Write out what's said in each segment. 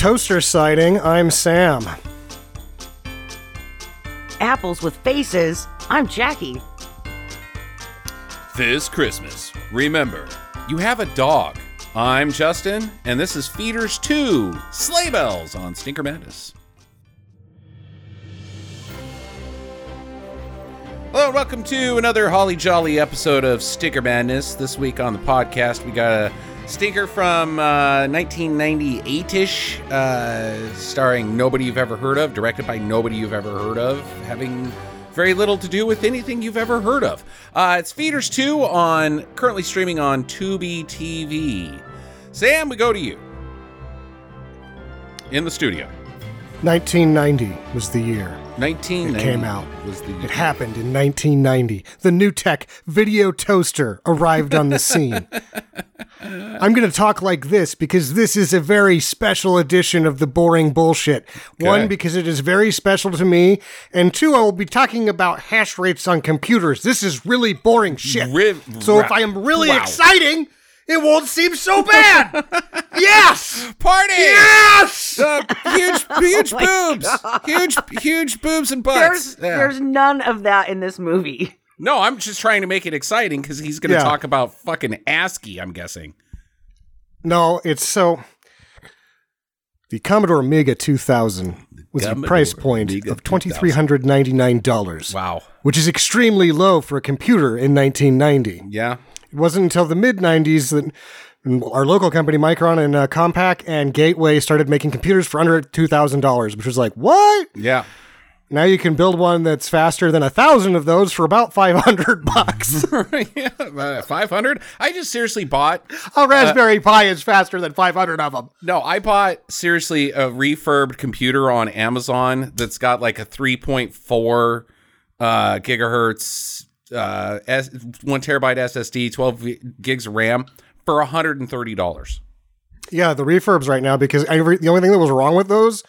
toaster sighting. I'm Sam. Apples with faces. I'm Jackie. This Christmas, remember, you have a dog. I'm Justin, and this is Feeders 2 Slay Bells on Stinker Madness. Hello, welcome to another holly jolly episode of Stinker Madness. This week on the podcast, we got a stinker from uh, 1998 ish, uh, starring nobody you've ever heard of, directed by nobody you've ever heard of, having very little to do with anything you've ever heard of. Uh, it's Feeders 2 on currently streaming on Tubi TV. Sam, we go to you in the studio. 1990 was the year 1990 it came out. Was the It happened in 1990. The NewTek video toaster arrived on the scene. I'm going to talk like this because this is a very special edition of the boring bullshit. One, because it is very special to me, and two, I will be talking about hash rates on computers. This is really boring shit. Riv- so if I am really wow. exciting, it won't seem so bad. yes! party. Yes! Uh, huge, huge boobs, huge, huge boobs and butts. There's Yeah. there's none of that in this movie. No, I'm just trying to make it exciting because he's going to Yeah. talk about fucking ASCII. I'm guessing. No, it's so. The Commodore Amiga 2000 was a price point Amiga of $2,399, Wow. which is extremely low for a computer in 1990. Yeah. It wasn't until the mid 90s that our local company, Micron and uh, Compaq and Gateway, started making computers for under $2,000, which was like, what? Yeah. Now you can build one that's faster than a thousand of those for about 500 bucks. yeah. Uh, 500. I just seriously bought. a Raspberry Pi is faster than 500 of them. No, I bought seriously a refurbed computer on Amazon that's got like a 3.4 uh, gigahertz, uh, S- one terabyte SSD, 12 v- gigs of RAM for $130. Yeah, the refurbs right now because every, the only thing that was wrong with those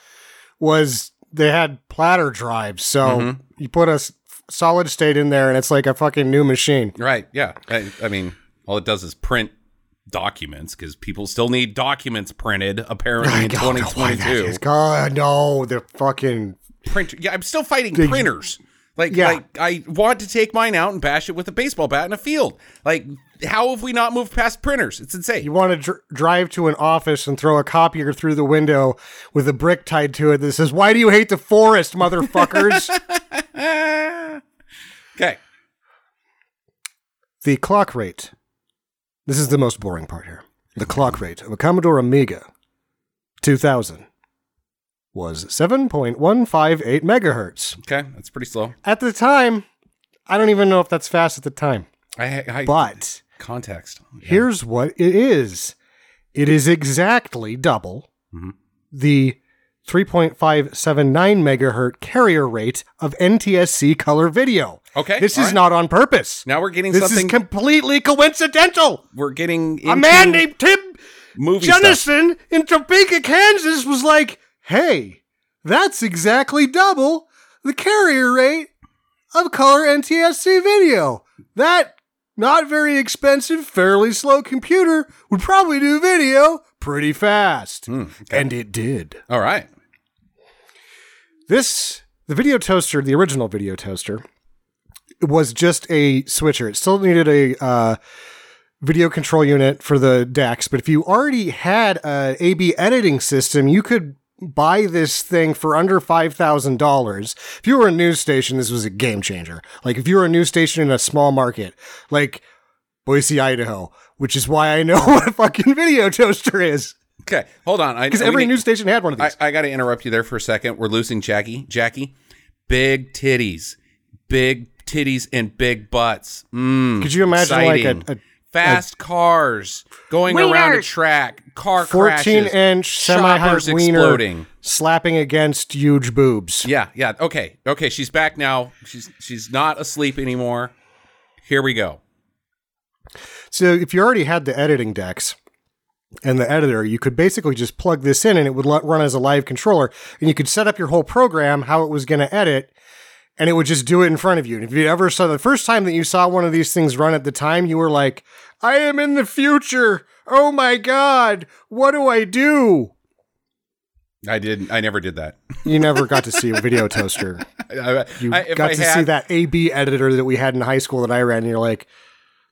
was they had platter drives. So Mm-hmm. you put a s- solid state in there and it's like a fucking new machine. Right. Yeah. I, I mean, all it does is print documents because people still need documents printed apparently in God, no, why that 2022. is- God, no, the fucking Printer. Yeah, I'm still fighting Big- printers. Like, Yeah. like I want to take mine out and bash it with a baseball bat in a field. Like, how have we not moved past printers? It's insane. you want to dr- drive to an office and throw a copier through the window with a brick tied to it that says, "Why do you hate the forest, motherfuckers?" okay. the clock rate. This is the most boring part here. The clock rate of a Commodore Amiga 2000 was 7.158 megahertz. Okay. That's pretty slow. At the time, I don't even know if that's fast at the time, I, I but context. Yeah. here's what it is it is exactly double Mhm. the 3.579 megahertz carrier rate of NTSC color video. Okay, This is right. not on purpose. Now we're getting This something. is completely coincidental. we're getting A man named Tim movie. Jenison in Topeka, Kansas was like, hey, that's exactly double the carrier rate of color NTSC video. That not very expensive, fairly slow computer would probably do video pretty fast. Hmm, okay. And it did. All right. This, the video toaster, the original video toaster, was just a switcher. It still needed a uh, video control unit for the DeX, but if you already had a A/B editing system, you could buy this thing for under five thousand dollars. If you were a news station, this was a game changer. Like if you were a news station in a small market, like Boise, Idaho, which is why I know what a fucking video toaster is. Okay. Hold on. I- Because every need- news station had one of these. I got to interrupt you there for a second. We're losing Jackie. Jackie, big titties, big titties and big butts. Mm, Could you imagine exciting. like a, a fast cars going around a track, car 14 crashes, inch semi high choppers wiener exploding. slapping against huge boobs. Yeah, yeah. Okay, okay. She's back now. She's she's not asleep anymore. Here we go. So if you already had the editing decks and the editor, you could basically just plug this in and it would let- run as a live controller and you could set up your whole program how it was going to edit and it would just do it in front of you. And if you ever saw the first time that you saw one of these things run at the time, you were like, I am in the future. Oh my God. What do I do? I didn't. I never did that. You never got to see a video toaster. You I- got I to had, see that AB editor that we had in high school that I ran, and you're like,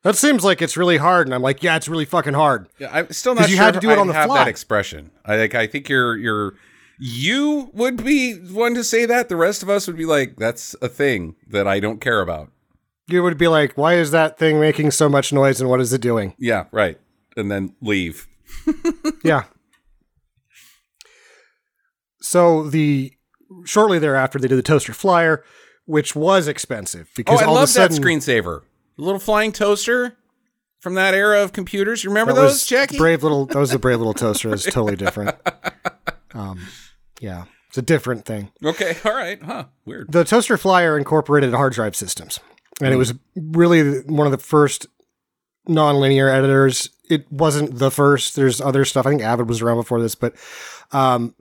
that seems like it's really hard. And I'm like, yeah, it's really fucking hard. Yeah, I'm still not 'Cause you sure had to do it I on the have fly. that expression. I like. I think you're you're you would be one to say that. The rest of us would be like, that's a thing that I don't care about. You would be like, why is that thing making so much noise and what is it doing? Yeah, right. And then leave. yeah. So the shortly thereafter they did the toaster flyer, which was expensive Oh, because I all of a love that sudden screensaver. The little flying toaster from that era of computers. You remember those, Jackie? brave little that was a brave little toaster. It's totally different. Um, yeah, it's a different thing. Okay, all right. Huh. Weird. The toaster flyer incorporated hard drive systems, and it was really one of the first nonlinear editors. It wasn't the first. There's other stuff. I think Avid was around before this, but um,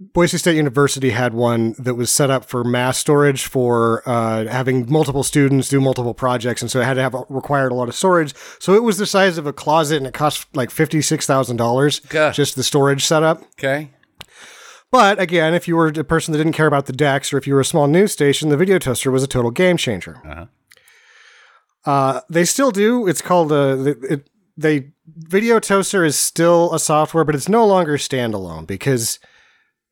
Boise State University had one that was set up for mass storage for uh, having multiple students do multiple projects, and so it had to have required a lot of storage. So it was the size of a closet, and it cost like fifty six thousand dollars just the storage setup. Okay. But again, if you were a person that didn't care about the decks, or if you were a small news station, the video toaster was a total game changer. Uh-huh. Uh, they still do. It's called a. It, they video toaster is still a software, but it's no longer standalone because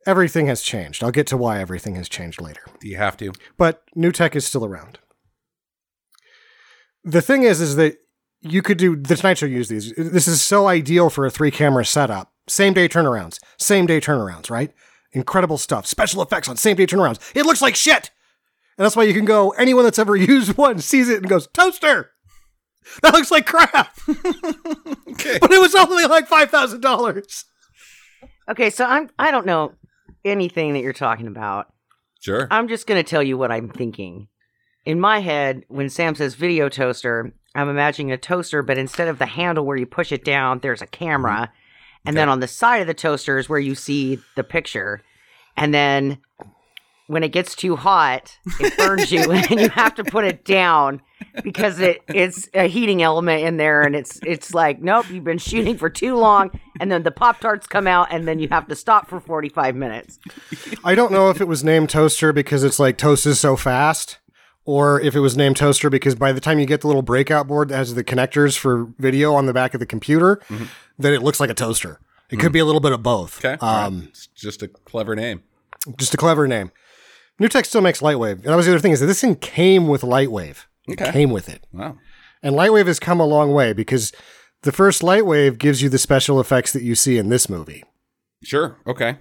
everything has changed. I'll get to why everything has changed later. You have to? But NewTek is still around. The thing is, is that you could do the Tonight Show use these. This is so ideal for a three camera setup. Same day turnarounds, same day turnarounds, right? Incredible stuff. Special effects on same day turnarounds. It looks like shit. And that's why you can go, anyone that's ever used one sees it and goes, toaster. That looks like crap. Okay. But it was only like $5,000. Okay, so I'm I don't know anything that you're talking about. Sure. I'm just going to tell you what I'm thinking. In my head, when Sam says video toaster, I'm imagining a toaster, but instead of the handle where you push it down, there's a camera. Mm-hmm. And then on the side of the toaster is where you see the picture. And then when it gets too hot, it burns you and you have to put it down because it it's a heating element in there and it's it's like, nope, you've been shooting for too long and then the Pop Tarts come out and then you have to stop for 45 minutes. I don't know if it was named toaster because it's like toast is so fast, or if it was named toaster because by the time you get the little breakout board that has the connectors for video on the back of the computer, that it looks like a toaster. It could be a little bit of both. Okay. all right. Um, It's just a clever name. Just a clever name. NewTek still makes Lightwave. And that was the other thing is that this thing came with Lightwave. It Okay. came with it. Wow. And Lightwave has come a long way because the first Lightwave gives you the special effects that you see in this movie. Sure. Okay.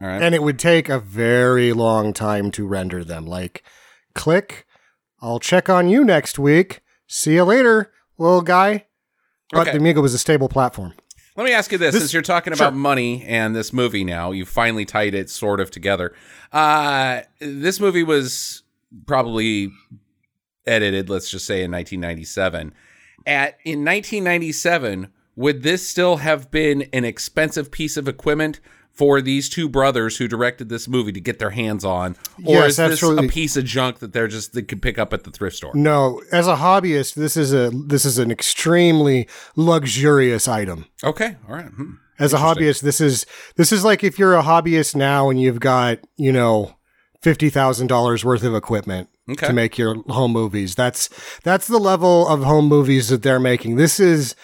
All right. And it would take a very long time to render them. Like, click, I'll check on you next week. See you later, little guy. But Okay. the Amiga was a stable platform. Let me ask you this: This- since you're talking sure. about money and this movie now, you finally tied it sort of together. Uh, this movie was probably edited, let's just say, in 1997. At in 1997, would this still have been an expensive piece of equipment for these two brothers who directed this movie to get their hands on, or Yes, is this absolutely. a piece of junk that they're just they could pick up at the thrift store? No, as a hobbyist, this is a this is an extremely luxurious item. Okay, all right. Hmm. As a hobbyist, this is this is like if you're a hobbyist now and you've got, you know, fifty thousand dollars worth of equipment Okay. to make your home movies. That's that's the level of home movies that they're making. This is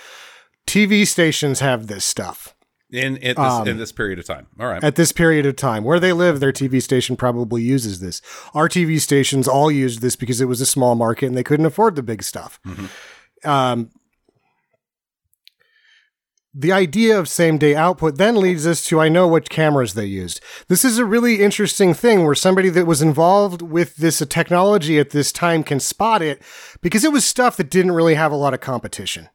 TV stations have this stuff. In in this, Um, in this period of time. All right. at this period of time. Where they live, their TV station probably uses this. Our TV stations all used this because it was a small market and they couldn't afford the big stuff. Um, the idea of same day output then leads us to I know what cameras they used. This is a really interesting thing where somebody that was involved with this technology at this time can spot it because it was stuff that didn't really have a lot of competition.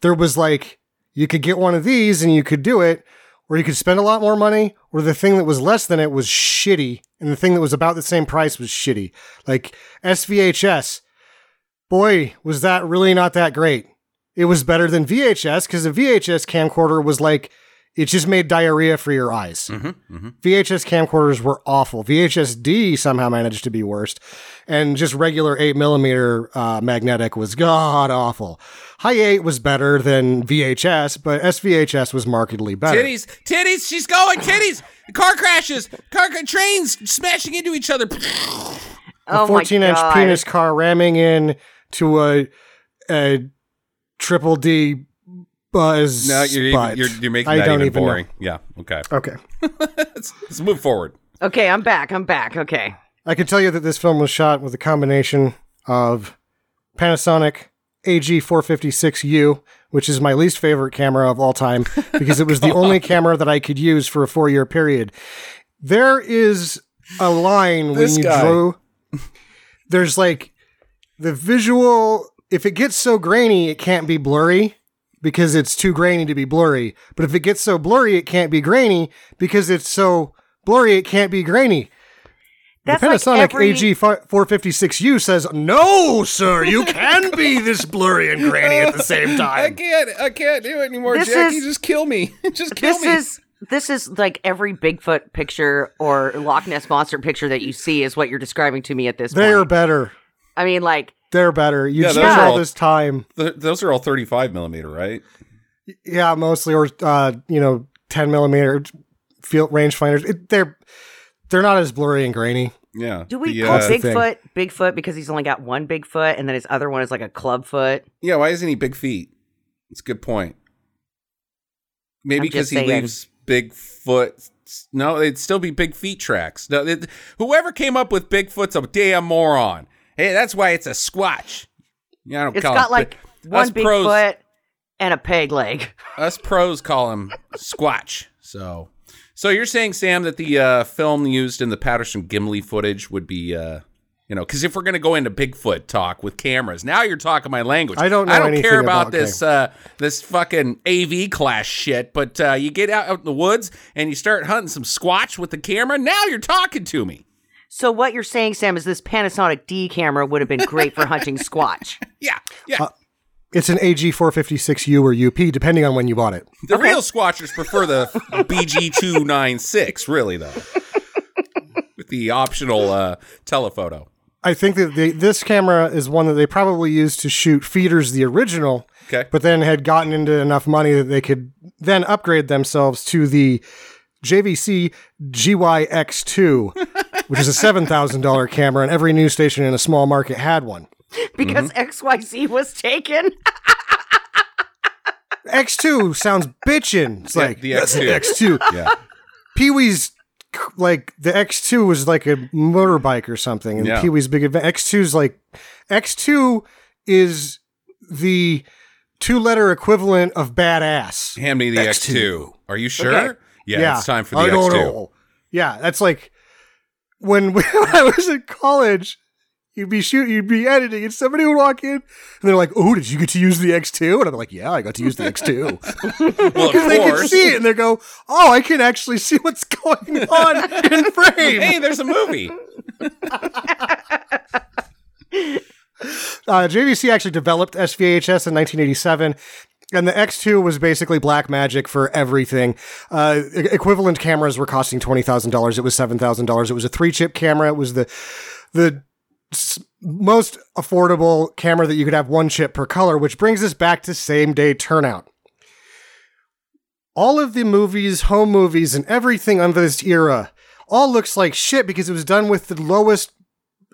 There was like, you could get one of these and you could do it, or you could spend a lot more money, or the thing that was less than it was shitty, and the thing that was about the same price was shitty. Like SVHS. Boy, was that really not that great. It was better than VHS because the VHS camcorder was like it just made diarrhea for your eyes. Mm-hmm, mm-hmm. VHS camcorders were awful. VHS-D somehow managed to be worst, and just regular eight millimeter uh, magnetic was god awful. High eight was better than VHS, but SVHS was markedly better. Titties, titties, she's going, titties. Car crashes, car cra- trains smashing into each other. Oh a 14 my inch God. penis car ramming in to a, a triple D buzz. No, you're, butt. you're, you're making I that don't even even know. boring. Yeah, okay. Okay. let's, let's move forward. Okay, I'm back. I'm back. Okay. I can tell you that this film was shot with a combination of Panasonic AG456U, which is my least favorite camera of all time because it was the only camera that I could use for a four year period. There is a line when This you guy. drew. There's like the visual. If it gets so grainy, it can't be blurry because it's too grainy to be blurry. But if it gets so blurry, it can't be grainy because it's so blurry, it can't be grainy. That's the like Panasonic every- AG 456U says, "No, sir, you can be this blurry and grainy at the same time." I time." can't, I can't do it anymore, This Jackie. is- just kill me. just kill This me. is this is like every Bigfoot picture or Loch Ness monster picture that you see is what you're describing to me at this point. They're point. better. I mean, like They're better. You Yeah, spend all all- this time, Th- those are all 35 millimeter, right? yeah, mostly or uh, you know, 10 millimeter field rangefinders. It, they're they're not as blurry and grainy. Yeah. do we The, call uh, the thing. Bigfoot Bigfoot because he's only got one big foot and then his other one is like a club foot? yeah, why isn't he big feet? It's a good point. Maybe because he saying. leaves Bigfoot. No, it'd still be big feet tracks. No, it, whoever came up with Bigfoot's a damn moron. Hey, that's why it's a squatch. Yeah, I don't It's call got it, like one big pros, foot and a peg leg. Us pros call him Squatch. So, so you're saying, Sam, that the uh, film used in the Patterson Gimlin footage would be, uh, you know, because if we're going to go into Bigfoot talk with cameras, now you're talking my language. I don't know I don't care about, about this uh, this fucking AV class shit. But uh, you get out, out in the woods and you start hunting some Squatch with the camera. Now you're talking to me. So what you're saying, Sam, is this Panasonic D camera would have been great for hunting squatch. Yeah, yeah. It's an AG 456U or UP, depending on when you bought it. the real Squatchers prefer the BG two nine six, really though, with the optional uh, telephoto. I think that the, this camera is one that they probably used to shoot Feeders, the original, Okay. but then had gotten into enough money that they could then upgrade themselves to the JVC GYX2, which is a $7,000 camera, and every news station in a small market had one. Because Mm-hmm. XYZ was taken. X2 sounds bitchin'. It's Yeah, like, the X2." X2. Yeah. Pee Wee's like the X2 was like a motorbike or something, and Yeah. Pee Wee's big event. X2's like X2 is the two letter equivalent of badass. Hand me the X2. X2. Are you sure? Okay. Yeah, it's time for the I X2. don't know. Yeah, that's like when, when I was in college. You'd be shooting, you'd be editing, and somebody would walk in, and they're like, "Oh, did you get to use the X2?" And I'm like, "Yeah, I got to use the X2." Well, Because they can course. see it, and they go, "Oh, I can actually see what's going on in frame." Hey, there's a movie. Uh, JVC actually developed SVHS in 1987. And the X2 was basically black magic for everything. Uh, e- equivalent cameras were costing twenty thousand dollars. It was seven thousand dollars. It was a three chip camera. It was the the s- most affordable camera that you could have one chip per color, which brings us back to same day turnout. All of the movies, home movies, and everything under this era all looks like shit because it was done with the lowest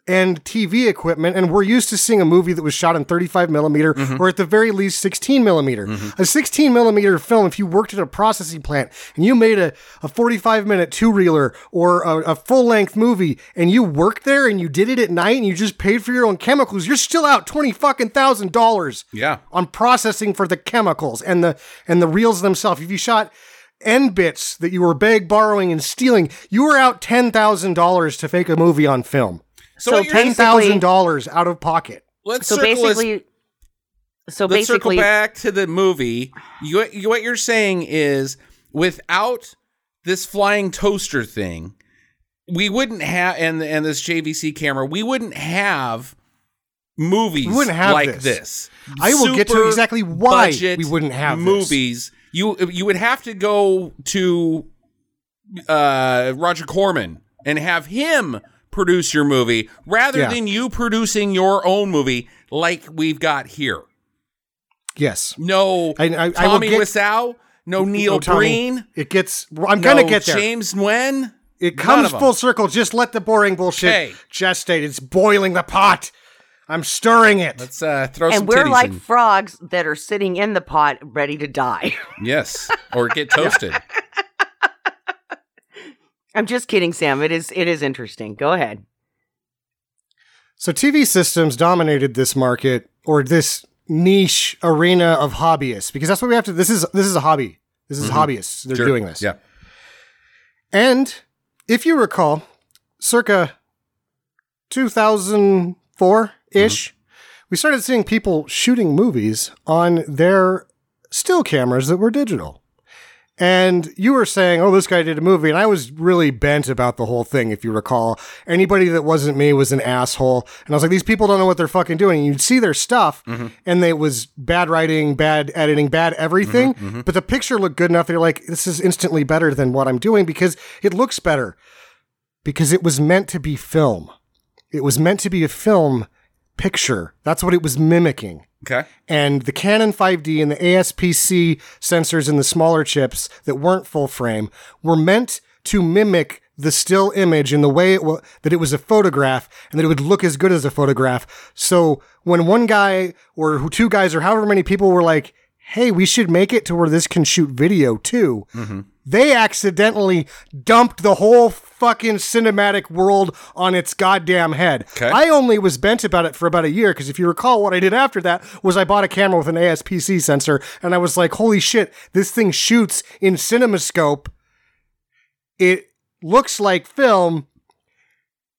and TV equipment, and we're used to seeing a movie that was shot in 35 millimeter mm-hmm. or at the very least 16 millimeter. Mm-hmm. A 16 millimeter film, if you worked at a processing plant and you made a, a 45 minute two reeler or a, a full length movie and you worked there and you did it at night and you just paid for your own chemicals, you're still out 20 fucking thousand dollars Yeah. on processing for the chemicals and the and the reels themselves. If you shot end bits that you were beg borrowing and stealing, you were out ten thousand dollars to fake a movie on film. So, So Ten thousand dollars out of pocket. let's So circle us- basically, so let's circle back to the movie. You, you, what you're saying is, without this flying toaster thing, we wouldn't have, and and this JVC camera, we wouldn't have movies We wouldn't have like this. this. I will get to exactly why budget we wouldn't have this. movies You you would have to go to uh, Roger Corman and have him produce your movie rather Yeah. than you producing your own movie like we've got here. Yes. No I- I- I will Tommy get- Wiseau, no Neil Oh, Tommy, Breen, It gets. I'm gonna get there. James Nguyen. It comes full circle. Just let the boring bullshit Okay. gestate. It's boiling the pot. I'm stirring it. Let's uh, throw some And we're like in. frogs that are sitting in the pot ready to die. Yes, or get toasted. I'm just kidding, Sam. It is it is interesting. Go ahead. So TV systems dominated this market or this niche arena of hobbyists because that's what we have to. This is this is a hobby. This is mm-hmm. hobbyists. They're Sure. doing this. Yeah. And if you recall, circa 2004 ish, mm-hmm. we started seeing people shooting movies on their still cameras that were digital. And you were saying, oh, this guy did a movie. And I was really bent about the whole thing, if you recall. Anybody that wasn't me was an asshole. And I was like, these people don't know what they're fucking doing. And you'd see their stuff, mm-hmm. and it was bad writing, bad editing, bad everything. Mm-hmm, mm-hmm. But the picture looked good enough that you're like, this is instantly better than what I'm doing because it looks better. Because it was meant to be film. It was meant to be a film picture. That's what it was mimicking Okay. and the Canon 5D and the ASPC sensors in the smaller chips that weren't full frame were meant to mimic the still image in the way it wa- that it was a photograph and that it would look as good as a photograph. So when one guy or two guys or however many people were like, "Hey, we should make it to where this can shoot video too," mm-hmm. they accidentally dumped the whole fucking cinematic world on its goddamn head. Okay. I only was bent about it for about a year because if you recall, what I did after that was I bought a camera with an ASPC sensor and I was like, holy shit, this thing shoots in CinemaScope. It looks like film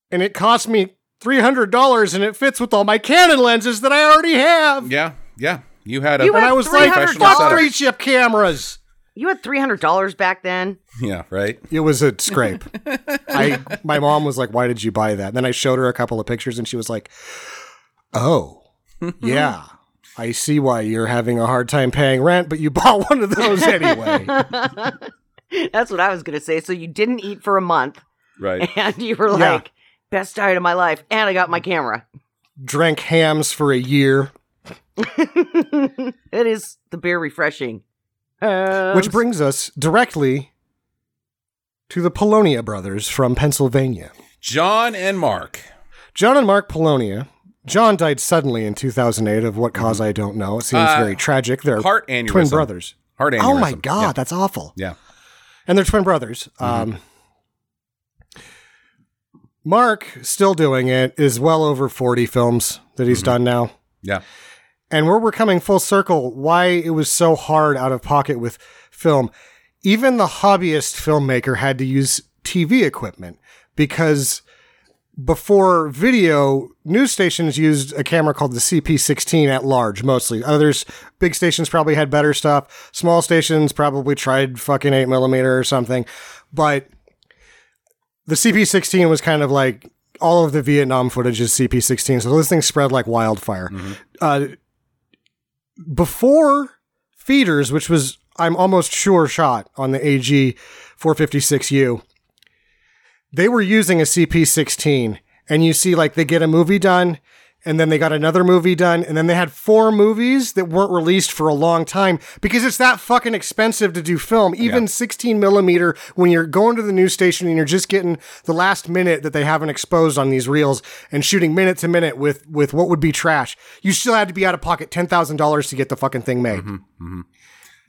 and it cost me $300 and it fits with all my Canon lenses that I already have. Yeah. Yeah. You had a You And had I was like, $300 fuck three chip cameras. You had three hundred dollars back then. yeah. Right. It was a scrape. I my mom was like, "Why did you buy that?" And then I showed her a couple of pictures, and she was like, "Oh, yeah, I see why you're having a hard time paying rent, but you bought one of those anyway." That's what I was gonna say. So you didn't eat for a month, Right. and you were Yeah. like, "Best diet of my life," and I got my camera. Drank Hamm's for a year, it is the beer refreshing. Which brings us directly to the Polonia brothers from Pennsylvania. John and Mark. John and Mark Polonia. John died suddenly in 2008 of what cause I don't know. It seems Uh, very tragic. They're Heart aneurysm. twin brothers. Heart aneurysm. Oh my god, that's awful. Yeah. and they're twin brothers. Um, Mark, still doing it, is well over 40 films that he's done now. Yeah. And where we're coming full circle, why it was so hard out of pocket with film. Even the hobbyist filmmaker had to use TV equipment because before video, news stations used a camera called the CP16 at large mostly. Others, big stations probably had better stuff. Small stations probably tried fucking 8 millimeter or something. But the CP16 was kind of like all of the Vietnam footage is CP16. So this thing spread like wildfire. Uh, before feeders, which was I'm almost sure shot on the AG 456U, they were using a CP16, and you see like they get a movie done. And then they got another movie done, and then they had four movies that weren't released for a long time because it's that fucking expensive to do film. Even 16 millimeter, when you're going to the news station and you're just getting the last minute that they haven't exposed on these reels and shooting minute to minute with with what would be trash, you still had to be out of pocket ten thousand dollars to get the fucking thing made. Mm-hmm, mm-hmm.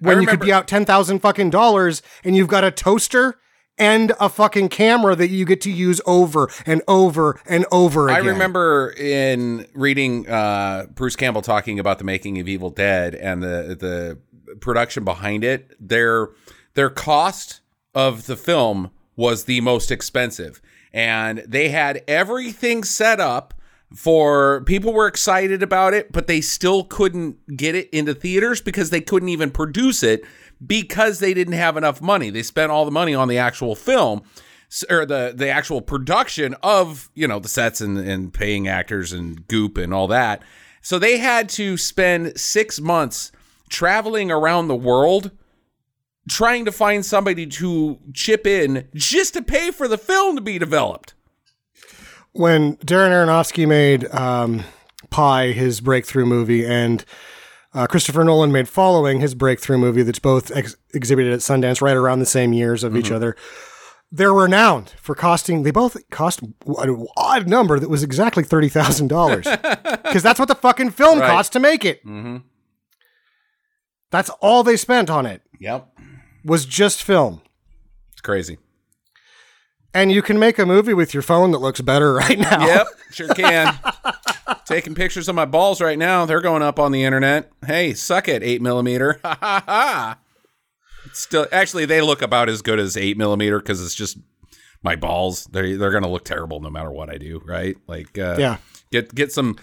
When you could be out ten thousand fucking dollars and you've got a toaster and a fucking camera that you get to use over and over and over I remember in reading uh, Bruce Campbell talking about the making of Evil Dead and the the production behind it. Their their cost of the film was the most expensive, and they had everything set up for people were excited about it, but they still couldn't get it into theaters because they couldn't even produce it because they didn't have enough money. They spent all the money on the actual film or the the actual production of you know the sets and, and paying actors and goop and all that. So they had to spend six months traveling around the world trying to find somebody to chip in just to pay for the film to be developed. when Darren Aronofsky made um, Pi, his breakthrough movie, and uh, Christopher Nolan made Following, his breakthrough movie, that's both ex- exhibited at Sundance right around the same years of each other. They're renowned for costing. They both cost an odd number that was exactly thirty thousand dollars, because that's what the fucking film Right. cost to make it. Mm-hmm. That's all they spent on it Yep. was just film. It's crazy. And you can make a movie with your phone that looks better right now. Yep, sure can. Taking pictures of my balls right now. They're going up on the internet. Hey, suck it, eight millimeter. Ha ha ha. Still, actually, they look about as good as eight millimeter because it's just my balls. They they're gonna look terrible no matter what I do, right? Like, uh, Yeah. get get some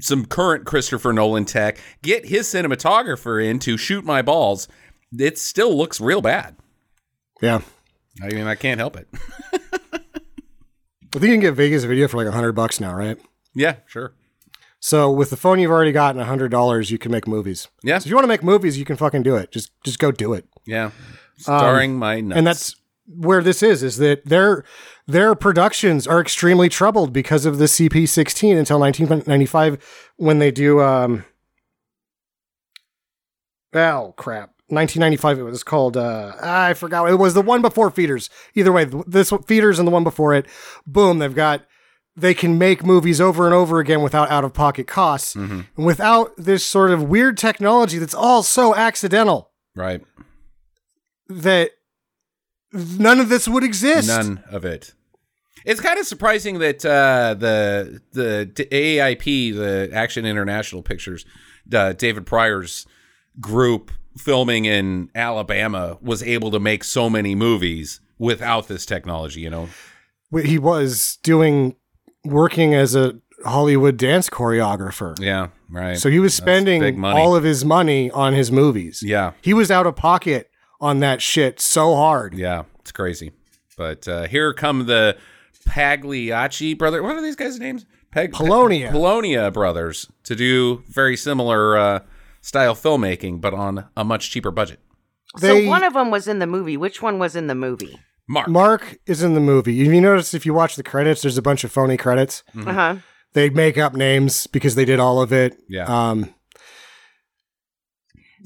some current Christopher Nolan tech. Get his cinematographer in to shoot my balls. It still looks real bad. Yeah. I mean, I can't help it. I think you can get Vegas video for like a hundred bucks now, right? Yeah, sure. So with the phone you've already gotten a hundred dollars, you can make movies. Yeah, So if you want to make movies, you can fucking do it. Just just go do it. yeah. Starring my nuts. Um, And that's where this is, is that their their productions are extremely troubled because of the CP16 until 1995 when they do um Oh crap. 1995 it was called uh I forgot it was the one before feeders either way this feeders and the one before it boom they've got they can make movies over and over again without out of pocket costs and without this sort of weird technology that's all so accidental right. that none of this would exist. None of it. It's kind of surprising that uh, the the AIP, the Action International Pictures, uh, David Prior's group filming in Alabama was able to make so many movies without this technology. You know, He was doing working as a Hollywood dance choreographer. yeah, right. So he was spending all of his money on his movies. yeah, He was out of pocket on that shit so hard. yeah, it's crazy. But uh, here come the Pagliacci brother. What are these guys' names? Peg- Polonia. Polonia brothers to do very similar uh, style filmmaking, but on a much cheaper budget. They- so one of them was in the movie. Which one was in the movie? Mark. Mark is in the movie. If you notice, if you watch the credits, there's a bunch of phony credits. Mm-hmm. Uh huh. They make up names because they did all of it. Yeah. Um,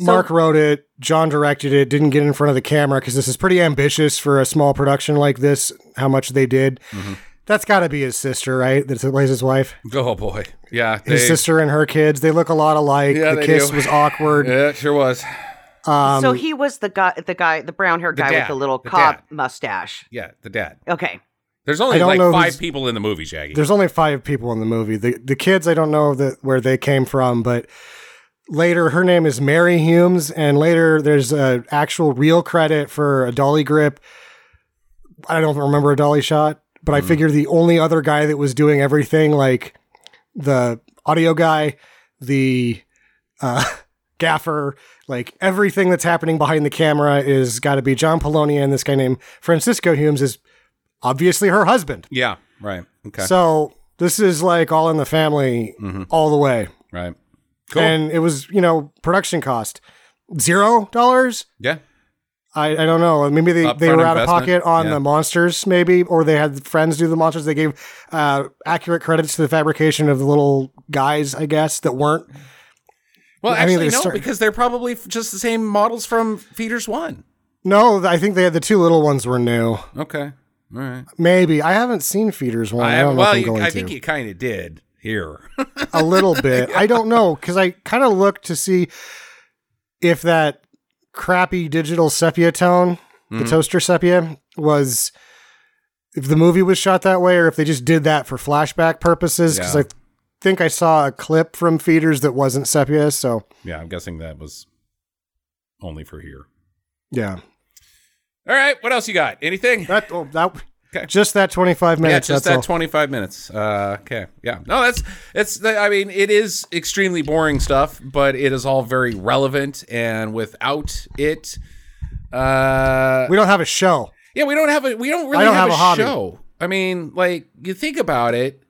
Mark wrote it. John directed it. Didn't get in front of the camera because this is pretty ambitious for a small production like this. How much they did. Mm-hmm. That's got to be his sister, right? That plays his wife. oh boy. Yeah. His sister and her kids. They look a lot alike. Yeah, the they kiss do. was awkward. Yeah, it sure was. Um, so he was the guy, the guy, the brown haired The guy dad. with the little The cop dad. mustache. Yeah, the dad. Okay. There's only like five people in the movie, Shaggy. There's only five people in the movie. The the kids, I don't know that where they came from, but later her name is Mary Humes, and later there's a actual real credit for a dolly grip. I don't remember a dolly shot, but I figure the only other guy that was doing everything, like the audio guy, the uh, gaffer, like everything that's happening behind the camera is got to be John Polonia, and this guy named Francisco Humes is obviously her husband. yeah, right. Okay. So this is like all in the family all the way. right. Cool. And it was, you know, production cost zero dollars. yeah. I, I don't know. Maybe they, they were out of pocket on yeah. the monsters, maybe, or they had friends do the monsters. They gave uh, accurate credits to the fabrication of the little guys, I guess, that weren't. Well, I mean, actually, they no, because they're probably just the same models from Feeders One. No, I think they had the two little ones were new. Okay. All right. Maybe I haven't seen Feeders one. I, I, don't know if I'm you, going I to. think you kind of did here. a little bit. I don't know because I kind of looked to see if that crappy digital sepia tone, the mm-hmm. toaster sepia, was if the movie was shot that way or if they just did that for flashback purposes. Because Yeah. Think I saw a clip from feeders that wasn't sepia. So yeah, I'm guessing that was only for here. yeah, All right. What else you got? Anything? that oh, that Okay. just that twenty five minutes. Yeah, just that all. 25 minutes. Uh, okay. Yeah. No, that's, it's, I mean, it is extremely boring stuff, but it is all very relevant. And without it, uh, we don't have a show. yeah, we don't have a, we don't really I don't have, have a, a hobby. show. I mean, like, you think about it,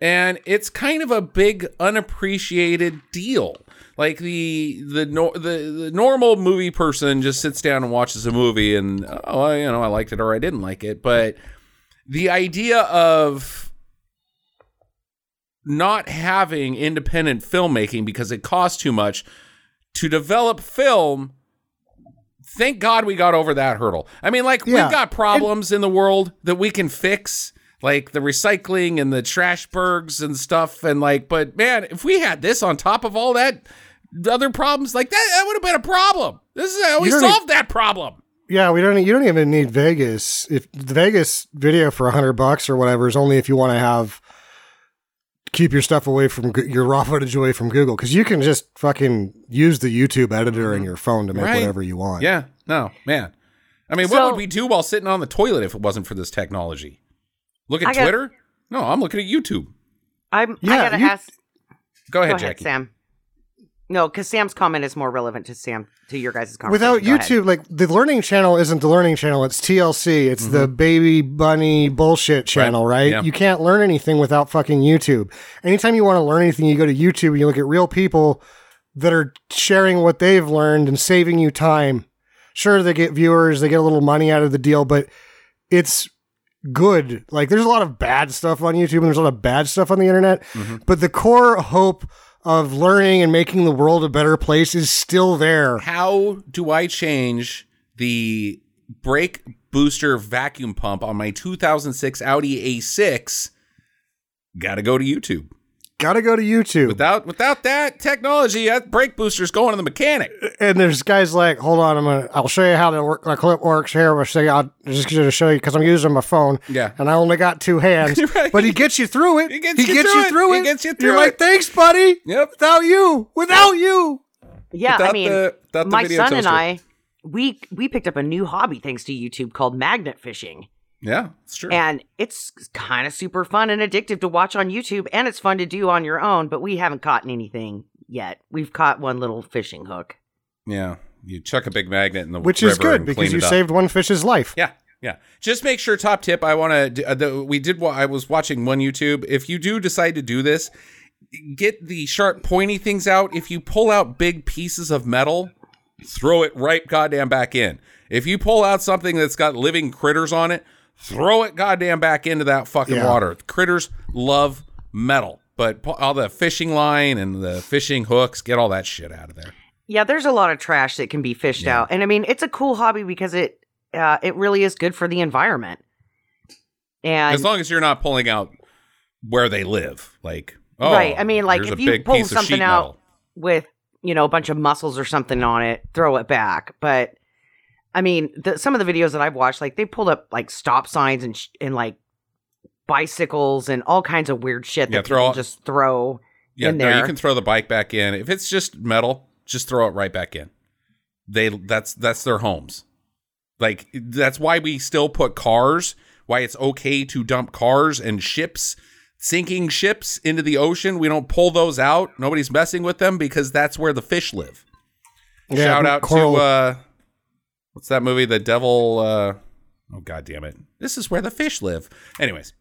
and it's kind of a big unappreciated deal. Like the the no, the the normal movie person just sits down and watches a movie and oh you know I liked it or I didn't like it, but the idea of not having independent filmmaking because it costs too much to develop film thank god we got over that hurdle i mean like Yeah. we've got problems in the world that we can fix like the recycling and the trash bergs and stuff and like but man if we had this on top of all that other problems like that that would have been a problem this is how we You don't solved that problem Yeah, we don't. You don't even need Vegas. If the Vegas video for a hundred bucks or whatever is only if you want to have keep your stuff away from your raw footage away from Google because you can just fucking use the YouTube editor in mm-hmm. your phone to make Right. whatever you want. yeah no man i mean what would we do while sitting on the toilet if it wasn't for this technology look at I got- twitter no i'm looking at youtube I'm, I Yeah, gotta you- ask. go ahead Go ahead, jackie Sam. No, because Sam's comment is more relevant to Sam to your guys' conversation. Without Go ahead. YouTube, like the learning channel isn't the learning channel; it's TLC. It's the mm-hmm. baby bunny bullshit channel, right? yeah. You can't learn anything without fucking YouTube. Anytime you want to learn anything, you go to YouTube and you look at real people that are sharing what they've learned and saving you time. Sure, they get viewers, they get a little money out of the deal, but it's good. Like there's a lot of bad stuff on YouTube and there's a lot of bad stuff on the internet, mm-hmm. but the core hope of learning and making the world a better place is still there. how do I change the brake booster vacuum pump on my 2006 Audi A6? Got to go to YouTube. Got to go to YouTube. Without without that technology, that brake booster's going to the mechanic. and there's guys like, hold on, I'm gonna, I'll show you how the, work, the clip works here. I'll show you, I'll just gonna show you because I'm using my phone. Yeah. and I only got two hands. Right. But he gets you through it. He gets you through it. He gets you through You're through like, thanks, buddy. Yep. Without you, without you. Yeah, I Without mean, the- my video son and. I, we we picked up a new hobby thanks to YouTube called magnet fishing, Yeah, it's true. and it's kind of super fun and addictive to watch on YouTube, and it's fun to do on your own. But we haven't caught anything yet. We've caught one little fishing hook. yeah, you chuck a big magnet in the Which river is good and because you saved one fish's life. Yeah, yeah. Just make sure. Top tip: I want to. Uh, the, we did. wa- I was watching one YouTube. If you do decide to do this, get the sharp, pointy things out. If you pull out big pieces of metal, throw it right goddamn back in. If you pull out something that's got living critters on it, throw it goddamn back into that fucking Yeah. water. Critters love metal, but all the fishing line and the fishing hooks, get all that shit out of there. Yeah, there's a lot of trash that can be fished Yeah. out, and I mean, it's a cool hobby because it uh, it really is good for the environment. And as long as you're not pulling out where they live, like oh, Right, I mean, like, if you pull something out- metal. with you know a bunch of muscles or something on it throw it back but i mean the, some of the videos that i've watched like they pulled up like stop signs and sh- and like bicycles and all kinds of weird shit Yeah, that throw people just throw Yeah, in no, you can throw the bike back in. If it's just metal, just throw it right back in. They that's that's their homes. Like that's why we still put cars. Why it's okay to dump cars and ships, sinking ships into the ocean. We don't pull those out. Nobody's messing with them because that's where the fish live. Yeah, Shout out coral- to uh, what's that movie? The Devil. Uh, oh god damn it! This is where the fish live. Anyways,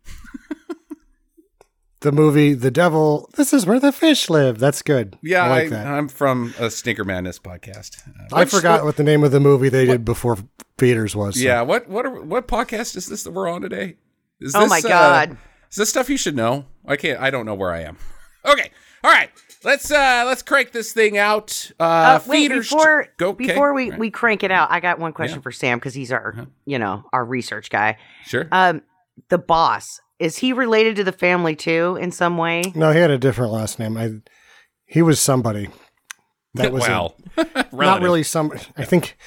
the movie The Devil. This is where the fish live. That's good. yeah, I like I that. I'm from a Stinker Madness podcast. Uh, I forgot what the name of the movie they did before Feeders was. so- Yeah, what what are, what podcast is this that we're on today? Is oh this, my uh, god is this stuff you should know? I can't. I don't know where I am. Okay, all right. Let's uh let's crank this thing out. Uh, uh, wait feeders- before go okay. before we, All right. we crank it out i got one question Yeah. for sam because he's our Uh-huh. you know our research guy sure. um the boss is he related to the family too in some way No, he had a different last name. I he was somebody. That was a- not really some. I think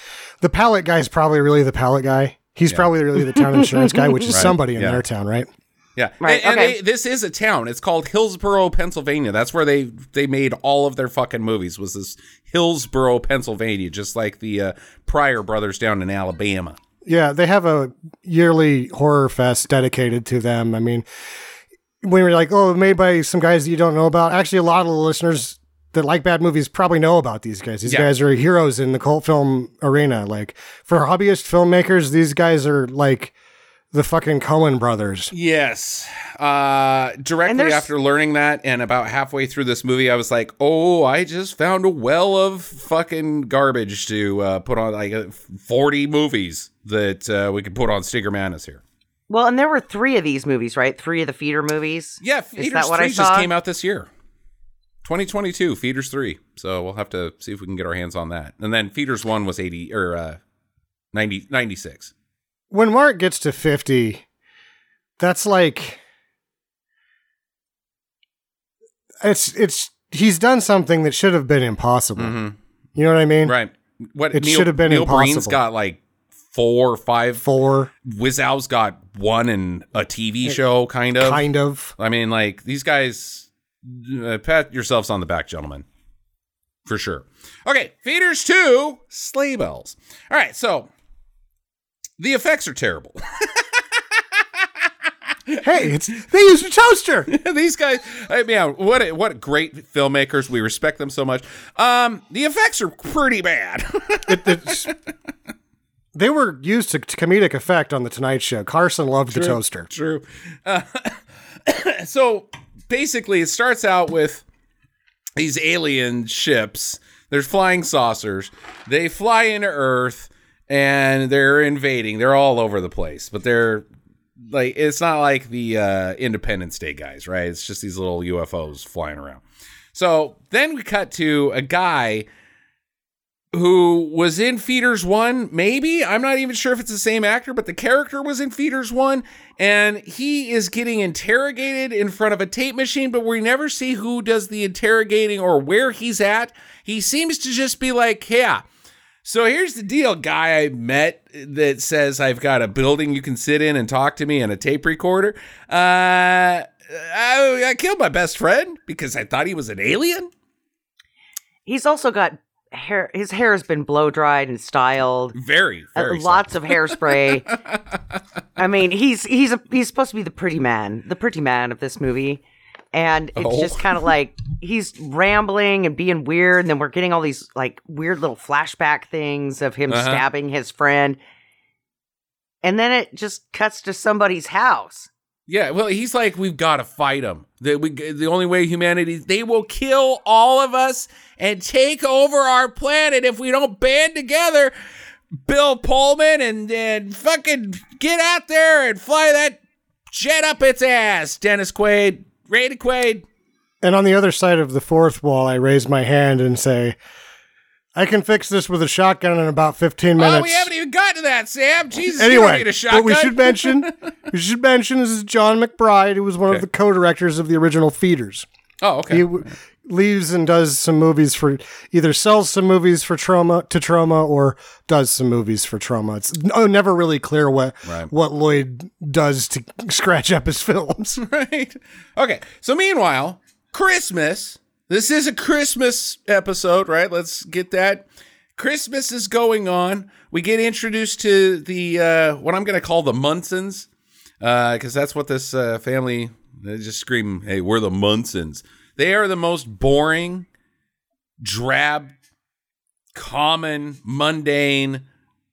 the pallet guy is probably really the pallet guy. He's probably really the town insurance guy, which is Right, somebody in yeah. their town, right? Yeah, Right, And, and they, this is a town. It's called Hillsboro, Pennsylvania. That's where they they made all of their fucking movies. Was this Hillsboro, Pennsylvania? Just like the uh, Prior brothers down in Alabama. Yeah, they have a yearly horror fest dedicated to them. I mean, when we're like, oh, made by some guys that you don't know about, actually, a lot of the listeners that like bad movies probably know about these guys. These Yeah. guys are heroes in the cult film arena. Like for hobbyist filmmakers, these guys are like the fucking Coen brothers. Yes. Uh, directly after learning that, and about halfway through this movie, I was like, "Oh, I just found a well of fucking garbage to uh, put on like uh, forty movies that uh, we could put on Stinker Madness here." Well, and there were three of these movies, right? Three of the feeder movies. Yeah, Is that what I three just saw? came out this year, 2022. Feeders three, so we'll have to see if we can get our hands on that. And then Feeders one was 80 or uh, 90, 96. When Mark gets to 50, that's like it's it's he's done something that should have been impossible. Mhm. You know what I mean? Right. What It Neil, should have been Neil Breen's impossible. got like four or five Four, Wiseau's got one in a TV show, kind of. kind of. I mean, like these guys, uh, pat yourselves on the back, gentlemen, for sure. Okay, feeders two, slay bells. All right, so the effects are terrible. Hey, it's they used a toaster. these guys, I mean, what a, what great filmmakers. We respect them so much. Um, the effects are pretty bad. It- they were used to, to comedic effect on the Tonight Show. Carson loved the toaster. True. Uh, so basically, it starts out with these alien ships. There's flying saucers. They fly into Earth and they're invading. They're all over the place, but they're like it's not like the uh, Independence Day guys, right? It's just these little UFOs flying around. So then we cut to a guy who was in Feeders 1, maybe. I'm not even sure if it's the same actor, but the character was in Feeders 1, and he is getting interrogated in front of a tape machine, but we never see who does the interrogating or where he's at. He seems to just be like, yeah. So here's the deal, guy I met that says I've got a building you can sit in and talk to me and a tape recorder. Uh, I, I killed my best friend because I thought he was an alien. He's also got hair. His hair has been blow dried and styled. Very, Uh, very lots of hairspray. I mean, he's he's a, he's supposed to be the pretty man, the pretty man of this movie, and it's Oh. just kind of like he's rambling and being weird, and then we're getting all these like weird little flashback things of him Uh-huh. stabbing his friend, and then it just cuts to somebody's house. Yeah, well, he's like, we've got to fight them. The, we, the only way humanity, they will kill all of us and take over our planet if we don't band together. Bill Pullman and, and fucking get out there and fly that jet up its ass. Dennis Quaid, Randy Quaid. And on the other side of the fourth wall, I raise my hand and say, I can fix this with a shotgun in about 15 minutes. Oh, we haven't even gotten to that, Sam. Jesus, anyway, need a shotgun. what we should mention, we should mention this is Jon McBride, who was one Okay. of the co-directors of the original Feeders. oh, okay. He leaves and does some movies for either sells some movies for Troma to Troma or does some movies for Troma. It's no, never really clear what Right. what Lloyd does to scratch up his films. right? Okay. So meanwhile, Christmas. This is a Christmas episode, right? Let's get that. Christmas is going on. We get introduced to the uh, what I'm going to call the Munsons, Uh, because that's what this uh, family. They just scream, "Hey, we're the Munsons." They are the most boring, drab, common, mundane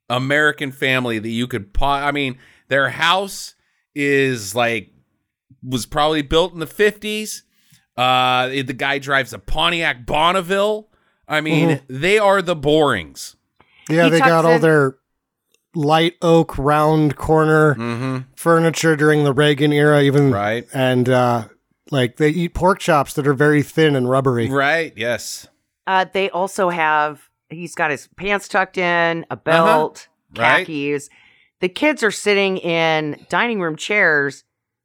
American family that you could. Po- I mean, their house is like was probably built in the 50s. Uh, the guy drives a Pontiac Bonneville. I mean, they are the borings. Yeah, He they got tucks all their light oak round corner Mm-hmm. furniture during the Reagan era, even Right. and uh, like they eat pork chops that are very thin and rubbery. Right. Yes. Uh, they also have he's got his pants tucked in, a belt, Uh-huh. Right. khakis. The kids are sitting in dining room chairs,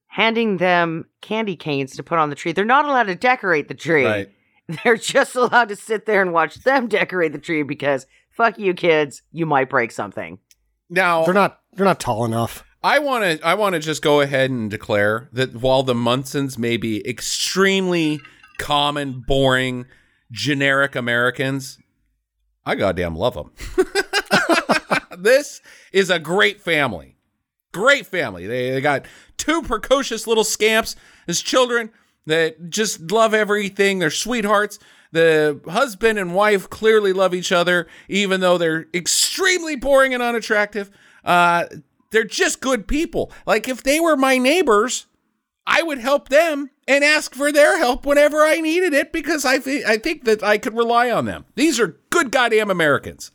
handing them candy canes to put on the tree. They're not allowed to decorate the tree. Right. They're just allowed to sit there and watch them decorate the tree because fuck you kids, you might break something. Now, They're not they're not tall enough. I want to I want to just go ahead and declare that while the Munsons may be extremely common, boring, generic Americans, I goddamn love them. this is a great family. Great family. They, they got two precocious little scamps as children that just love everything. They're sweethearts. The husband and wife clearly love each other, even though they're extremely boring and unattractive. Uh, they're just good people. Like if they were my neighbors, I would help them and ask for their help whenever I needed it because I think I think that I could rely on them. These are good goddamn Americans.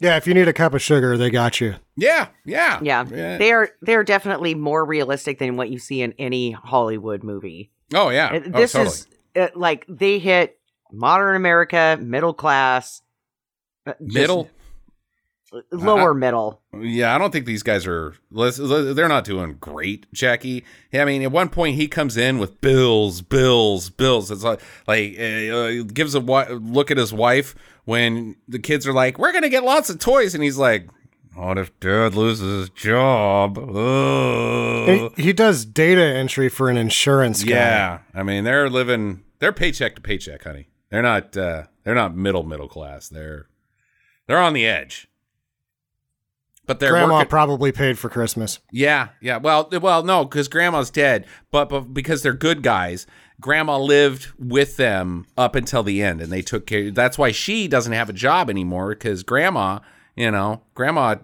Yeah, if you need a cup of sugar, they got you. Yeah, yeah, Yeah. They are they are definitely more realistic than what you see in any Hollywood movie. Oh yeah, Uh, oh, this totally. is uh, like they hit modern America, middle class, uh, middle. Lower middle. Yeah, I don't think these guys are. They're not doing great, Jackie. I mean, at one point he comes in with bills, bills, bills. It's like like uh, gives a look at his wife when the kids are like, "We're gonna get lots of toys," and he's like, "What if Dad loses his job?" Ugh." He, he does data entry for an insurance guy. Yeah, I mean, they're living. They're paycheck to paycheck, honey. They're not. uh They're not middle middle class. They're they're on the edge. But they're Grandma working. probably paid for Christmas. Yeah, yeah. Well, well, no, because grandma's dead, but, but because they're good guys, grandma lived with them up until the end, and they took care. That's why she doesn't have a job anymore because grandma, you know, grandma,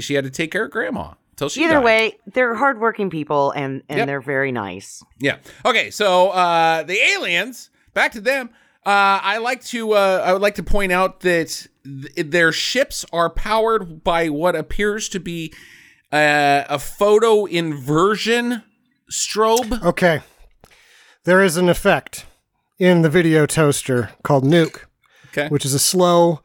she had to take care of grandma until she. Either died. way, they're hardworking people and and Yep. they're very nice. Yeah. Okay. So uh, the aliens, back to them. Uh, I like to uh, I would like to point out that th- their ships are powered by what appears to be uh, a photo inversion strobe. Okay. There is an effect in the video toaster called nuke, Okay. which is a slow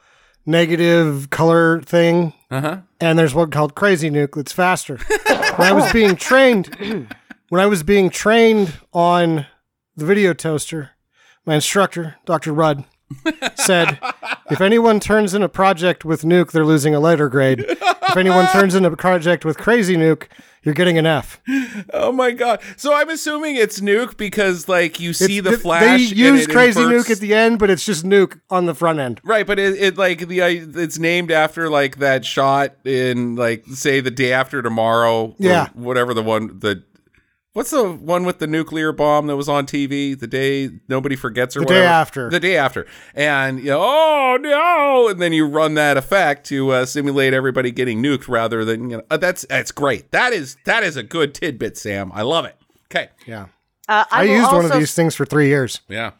negative color thing. Uh huh. And there's one called crazy nuke that's faster. when I was being trained, when I was being trained on the video toaster, my instructor, Dr. Rudd, said, if anyone turns in a project with nuke, they're losing a letter grade. If anyone turns in a project with crazy nuke, you're getting an F. Oh my god! So I'm assuming it's nuke because like you see It's- the flash. They use crazy inverts- nuke at the end, but it's just nuke on the front end. Right, but it, it like the uh, it's named after like that shot in like say the day after tomorrow. Yeah. whatever the one the what's the one with the nuclear bomb that was on TV the day nobody forgets or The day after. the day after, and you know oh no, and then you run that effect to uh, simulate everybody getting nuked rather than you know uh, that's that's great. That is that is a good tidbit, Sam. I love it. Okay, Yeah. Uh, I, I, will used one of these things for three years. yeah.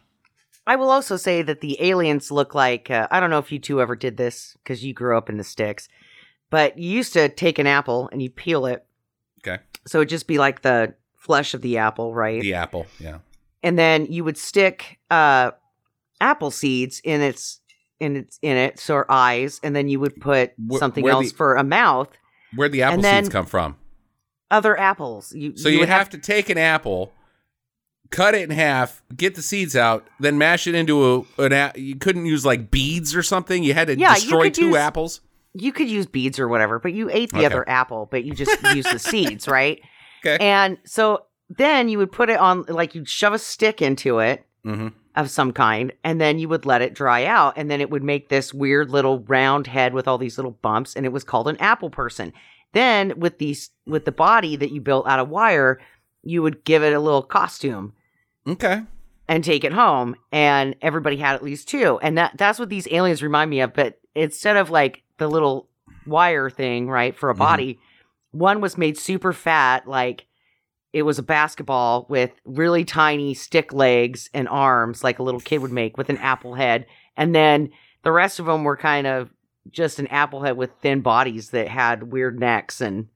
I will also say that the aliens look like uh, I don't know if you two ever did this because you grew up in the sticks, but you used to take an apple and you peel it, Okay, so it'd just be like the flesh of the apple, right? the apple. Yeah. And then you would stick uh, apple seeds in its in its in it, so our eyes, and then you would put something where else the- for a mouth. Where'd the apple seeds come from? Other apples. You So you, would have, to take an apple, cut it in half, get the seeds out, then mash it into a an a- you couldn't use like beads or something. You had to Yeah, destroy two use- apples. you could use beads or whatever, but you ate the Okay. other apple, but you just used the seeds, right? Okay. And so then you would put it on, like you'd shove a stick into it hmm of some kind, and then you would let it dry out, and then it would make this weird little round head with all these little bumps, and it was called an apple person. Then with these, with the body that you built out of wire, you would give it a little costume Okay. and take it home and everybody had at least two and that that's what these aliens remind me of but instead of like the little wire thing right for a Mhm. body one was made super fat like it was a basketball with really tiny stick legs and arms like a little kid would make with an apple head and then the rest of them were kind of just an apple head with thin bodies that had weird necks and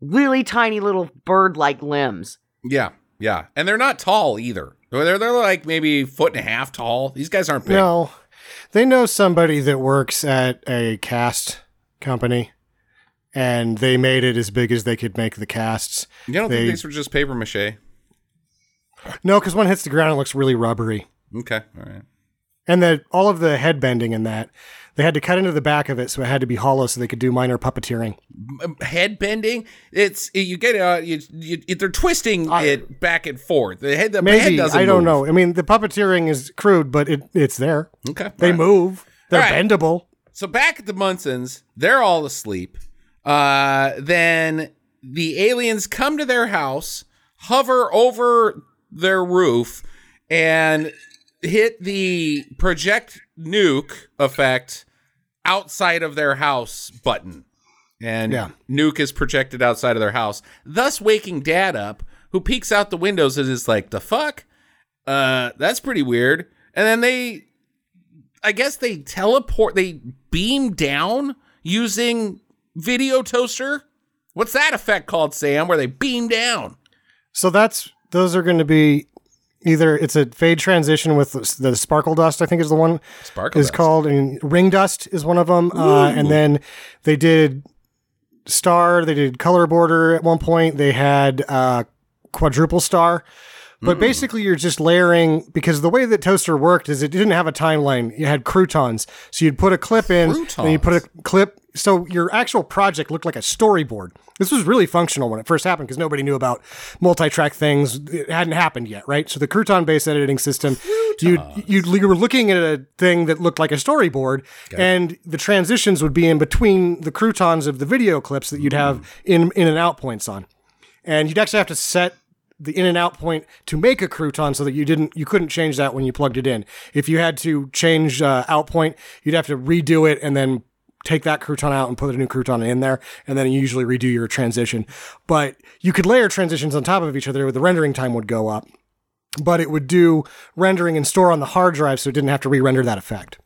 really tiny little bird like limbs Yeah. Yeah. And they're not tall either. They're they're like maybe foot and a half tall. These guys aren't big. No, they know somebody that works at a cast company, and they made it as big as they could make the casts. You don't They- think these were just paper mache? No, because one hits the ground it looks really rubbery, Okay. All right. and that all of the head bending in that they had to cut into the back of it, so it had to be hollow so they could do minor puppeteering. Head bending. It's you get uh you, you they're twisting I- it back and forth. The head the head doesn't. I don't move. know. I mean, the puppeteering is crude, but it it's there. Okay. They right. move. They're right. bendable. So back at the Munsons, they're all asleep. Uh, then the aliens come to their house, hover over their roof, and hit the project nuke effect outside of their house button. and Yeah. Nuke is projected outside of their house, thus waking Dad up, who peeks out the windows and is like, "The fuck? Uh, that's pretty weird." And then they, I guess they teleport, they beam down using video toaster. What's that effect called, Sam? Where they beam down? So that's those are going to be either it's a fade transition with the, the sparkle dust. I think is the one Sparkle is dust. called, and ring dust is one of them. Uh, and then they did star. They did color border at one point. They had uh, quadruple star. But basically, you're just layering because the way that Toaster worked is it didn't have a timeline. You had croutons, so you'd put a clip in, and you put a clip. So your actual project looked like a storyboard. This was really functional when it first happened because nobody knew about multi-track things. It hadn't happened yet, right? So the crouton-based editing system, you you you were looking at a thing that looked like a storyboard, and the transitions would be in between the croutons of the video clips that you'd have in in and out points on and you'd actually have to set the in and out point to make a crouton so that you didn't you couldn't change that when you plugged it in. If you had to change uh, out point you'd have to redo it and then take that crouton out and put a new crouton in there and then you usually redo your transition. But you could layer transitions on top of each other where the rendering time would go up but it would do rendering and store on the hard drive so it didn't have to re-render that effect.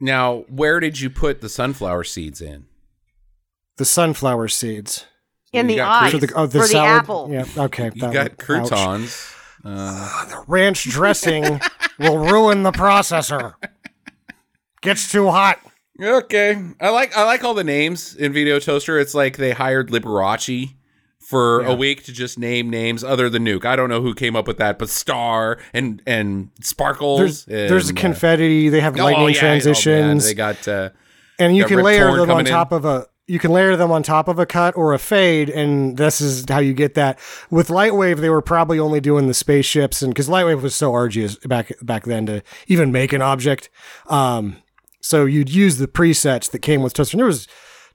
Now, where did you put the sunflower seeds in? the sunflower seeds In the got eyes for the, oh, the for the apple. yeah okay You got one. Ouch. croutons. ranch dressing will ruin the processor. Gets too hot. Okay, I like I like all the names in Video Toaster. It's like they hired Liberace for a week to just name names other than Nuke. I don't know who came up with that, but Star and and Sparkles. There's there's a and, uh, confetti. They have oh, lightning oh, man, transitions, they got uh, and you got can Rip layer Torn them on coming in. top of a. You can layer them on top of a cut or a fade, and this is how you get that. With Lightwave, they were probably only doing the spaceships, and because Lightwave was so arduous back back then to even make an object, um, so you'd use the presets that came with Toaster. And there was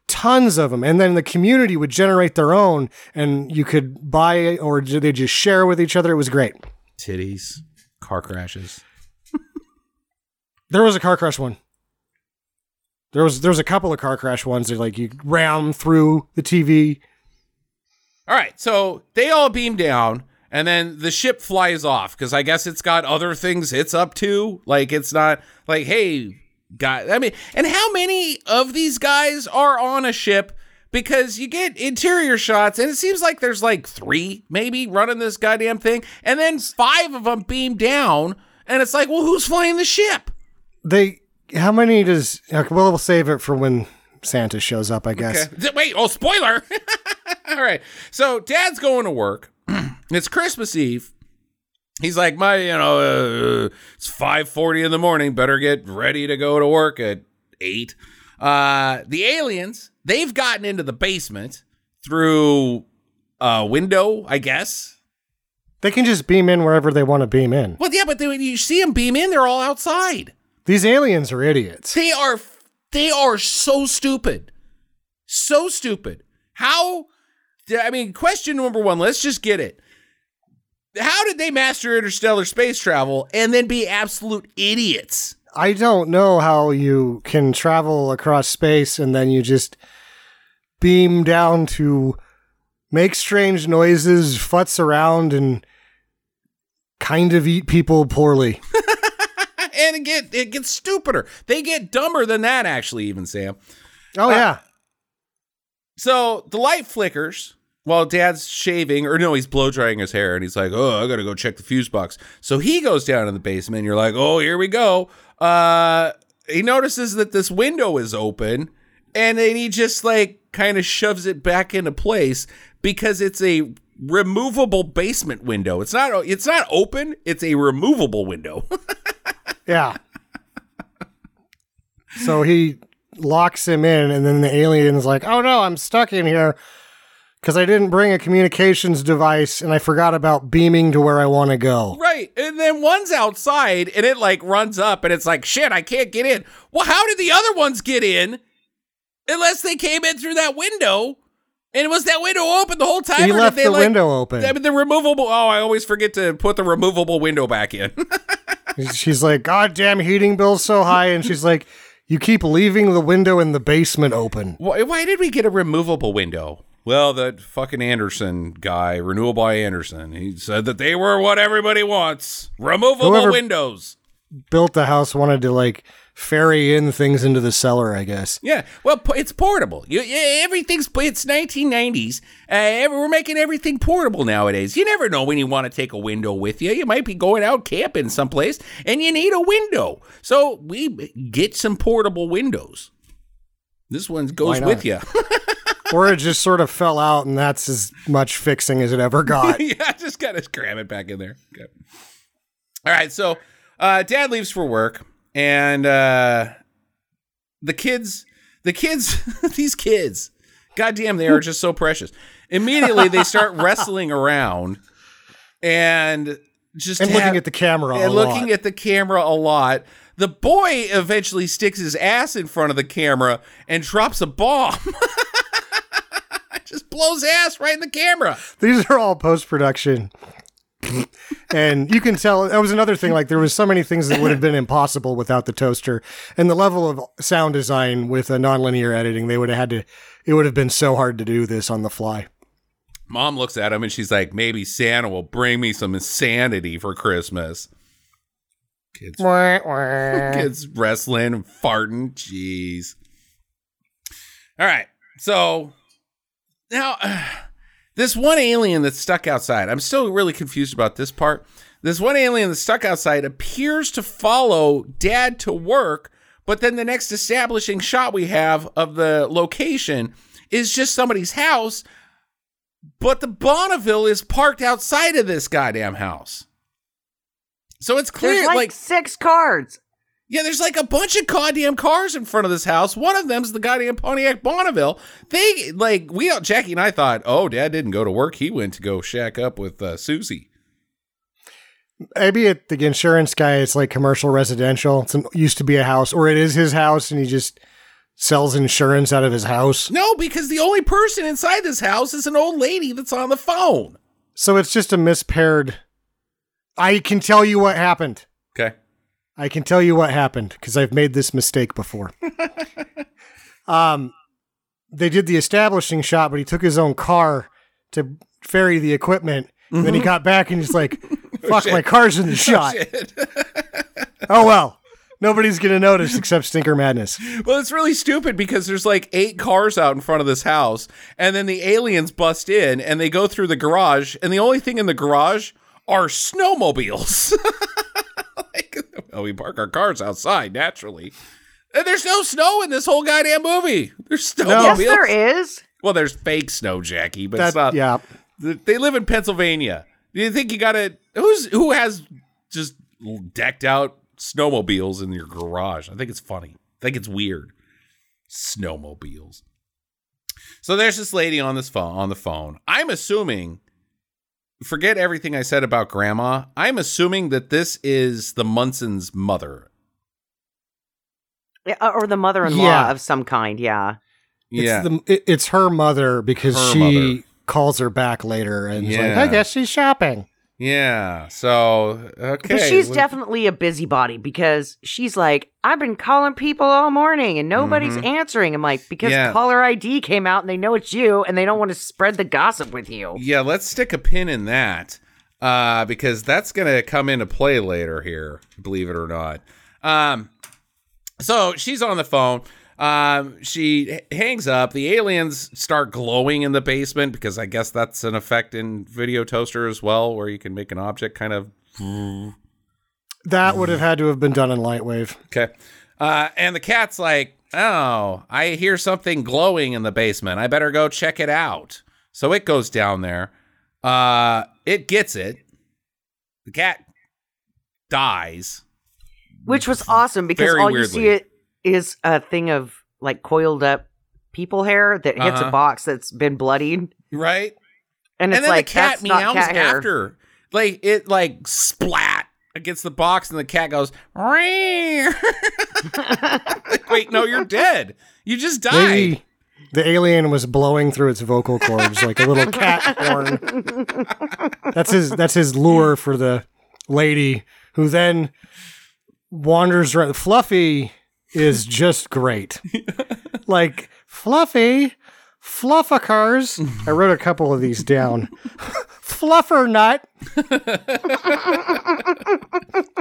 tons of them, and then the community would generate their own, and you could buy or they just share with each other. It was great. titties, car crashes. There was a car crash one. There was there was a couple of car crash ones that like you ram through the TV. All right, so they all beam down, and then the ship flies off because I guess it's got other things it's up to. Like it's not like, hey, guy. I mean, and how many of these guys are on a ship? Because you get interior shots, and it seems like there's like three maybe running this goddamn thing, and then five of them beam down, and it's like, well, who's flying the ship? They how many does okay, well we'll save it for when Santa shows up, I guess. Okay. Wait, oh, spoiler. All right. So dad's going to work. it's Christmas Eve. He's like, my, you know, uh, it's 5.40 in the morning. Better get ready to go to work at 8. Uh, the aliens, they've gotten into the basement through a window, I guess. They can just beam in wherever they want to beam in. Well, yeah, but they, when you see them beam in, they're all outside. These aliens are idiots. They are they are so stupid. So stupid. How I mean, question number 1, let's just get it. How did they master interstellar space travel and then be absolute idiots? I don't know how you can travel across space and then you just beam down to make strange noises, futz around, and kind of eat people poorly. Get it gets stupider. They get dumber than that actually even Sam. Oh yeah. So the light flickers while dad's shaving, or no, he's blow drying his hair, and he's like, "Oh, I gotta go check the fuse box." So he goes down in the basement. And you're like, "Oh, here we go." Uh, he notices that this window is open, and then he just like kind of shoves it back into place because it's a removable basement window. It's not. It's not open. It's a removable window. Yeah. so he locks him in, and then the alien's like, oh no, I'm stuck in here because I didn't bring a communications device and I forgot about beaming to where I want to go. Right. And then one's outside and it like runs up and it's like, shit, I can't get in. Well, how did the other ones get in? Unless they came in through that window. And was that window open the whole time? He or left did they, the like, window open. I mean, the removable. Oh, I always forget to put the removable window back in. She's like, God damn, heating bill's so high. And she's like, You keep leaving the window in the basement open. Why, why did we get a removable window? Well, that fucking Andersen guy, Renewal by Andersen, he said that they were what everybody wants removable Whoever- windows. Built the house, wanted to like ferry in things into the cellar, I guess. Yeah, well, it's portable. You, everything's it's 1990s. Uh, we're making everything portable nowadays. You never know when you want to take a window with you. You might be going out camping someplace and you need a window. So we get some portable windows. This one goes with you. or it just sort of fell out, and that's as much fixing as it ever got. yeah, just gotta cram it back in there. Good. All right, so uh, dad leaves for work, and uh, the kids, the kids, these kids, goddamn, they are just so precious. Immediately, they start wrestling around and just and have- looking at the camera. and looking lot. at the camera a lot. The boy eventually sticks his ass in front of the camera and drops a bomb. Just blows ass right in the camera. These are all post production. And you can tell that was another thing. Like there was so many things that would have been impossible without the toaster, and the level of sound design with a nonlinear editing, they would have had to. It would have been so hard to do this on the fly. Mom looks at him and she's like, maybe Santa will bring me some insanity for Christmas. Kids, kids wrestling and farting. Jeez. All right. So now, this one alien that's stuck outside, I'm still really confused about this part. This one alien that's stuck outside appears to follow dad to work, but then the next establishing shot we have of the location is just somebody's house but the Bonneville is parked outside of this goddamn house. So it's clear, There's like, like, six cards. Yeah, there's like a bunch of goddamn cars in front of this house. One of them's the goddamn Pontiac Bonneville. They like we, all Jackie and I thought, oh, Dad didn't go to work. He went to go shack up with uh, Susie. Maybe at the insurance guy, it's like commercial residential. It's an, used to be a house, or it is his house, and he just sells insurance out of his house. No, because the only person inside this house is an old lady that's on the phone. So it's just a mispaired. I can tell you what happened. I can tell you what happened because I've made this mistake before. um, they did the establishing shot, but he took his own car to ferry the equipment. And then he got back and he's like, "Fuck, my car's in the shot." Shit. Oh well, nobody's gonna notice except Stinker Madness. Well, it's really stupid because there's like eight cars out in front of this house, and then the aliens bust in and they go through the garage, and the only thing in the garage are snowmobiles. Like, well, we park our cars outside naturally. And there's no snow in this whole goddamn movie. There's snowmobiles. Yes, there is. Well, there's fake snow, Jackie, but That it's not. yeah. They live in Pennsylvania. Do you think you got to who's who has just decked out snowmobiles in your garage? I think it's funny. I think it's weird. Snowmobiles. So there's this lady on this phone on the phone. I'm assuming forget everything I said about grandma. I'm assuming that this is the Munson's mother. Yeah, uh, or the mother-in-law Yeah. of some kind. Yeah. It's yeah. the it, it's her mother because Her she mother. calls her back later and is like, Yeah. I guess she's shopping. Yeah. So okay. But she's well- definitely a busybody because she's like, I've been calling people all morning and nobody's Mhm. answering. I'm like, because Yeah. caller ID came out and they know it's you and they don't want to spread the gossip with you. Yeah, let's stick a pin in that uh, because that's going to come into play later here, believe it or not. Um, so she's on the phone. Um, she h- hangs up. The aliens start glowing in the basement because I guess that's an effect in Video Toaster as well, where you can make an object kind of That would have had to have been done in Lightwave. Okay. Uh, and the cat's like, oh, I hear something glowing in the basement. I better go check it out. So it goes down there. Uh, it gets it. The cat dies. Which was awesome because Very all you see it is a thing of like coiled up people hair that hits Uh-huh. a box that's been bloodied. Right? And And, it's then like the cat that's not meows cat hair. Like it like splat against the box and the cat goes, like, wait, no, you're dead. You just died. Maybe the alien was blowing through its vocal cords like a little cat horn. That's his that's his lure for the lady who then wanders around. Fluffy is just great. like Fluffy, Fluffacars. I wrote a couple of these down. Fluffer nut.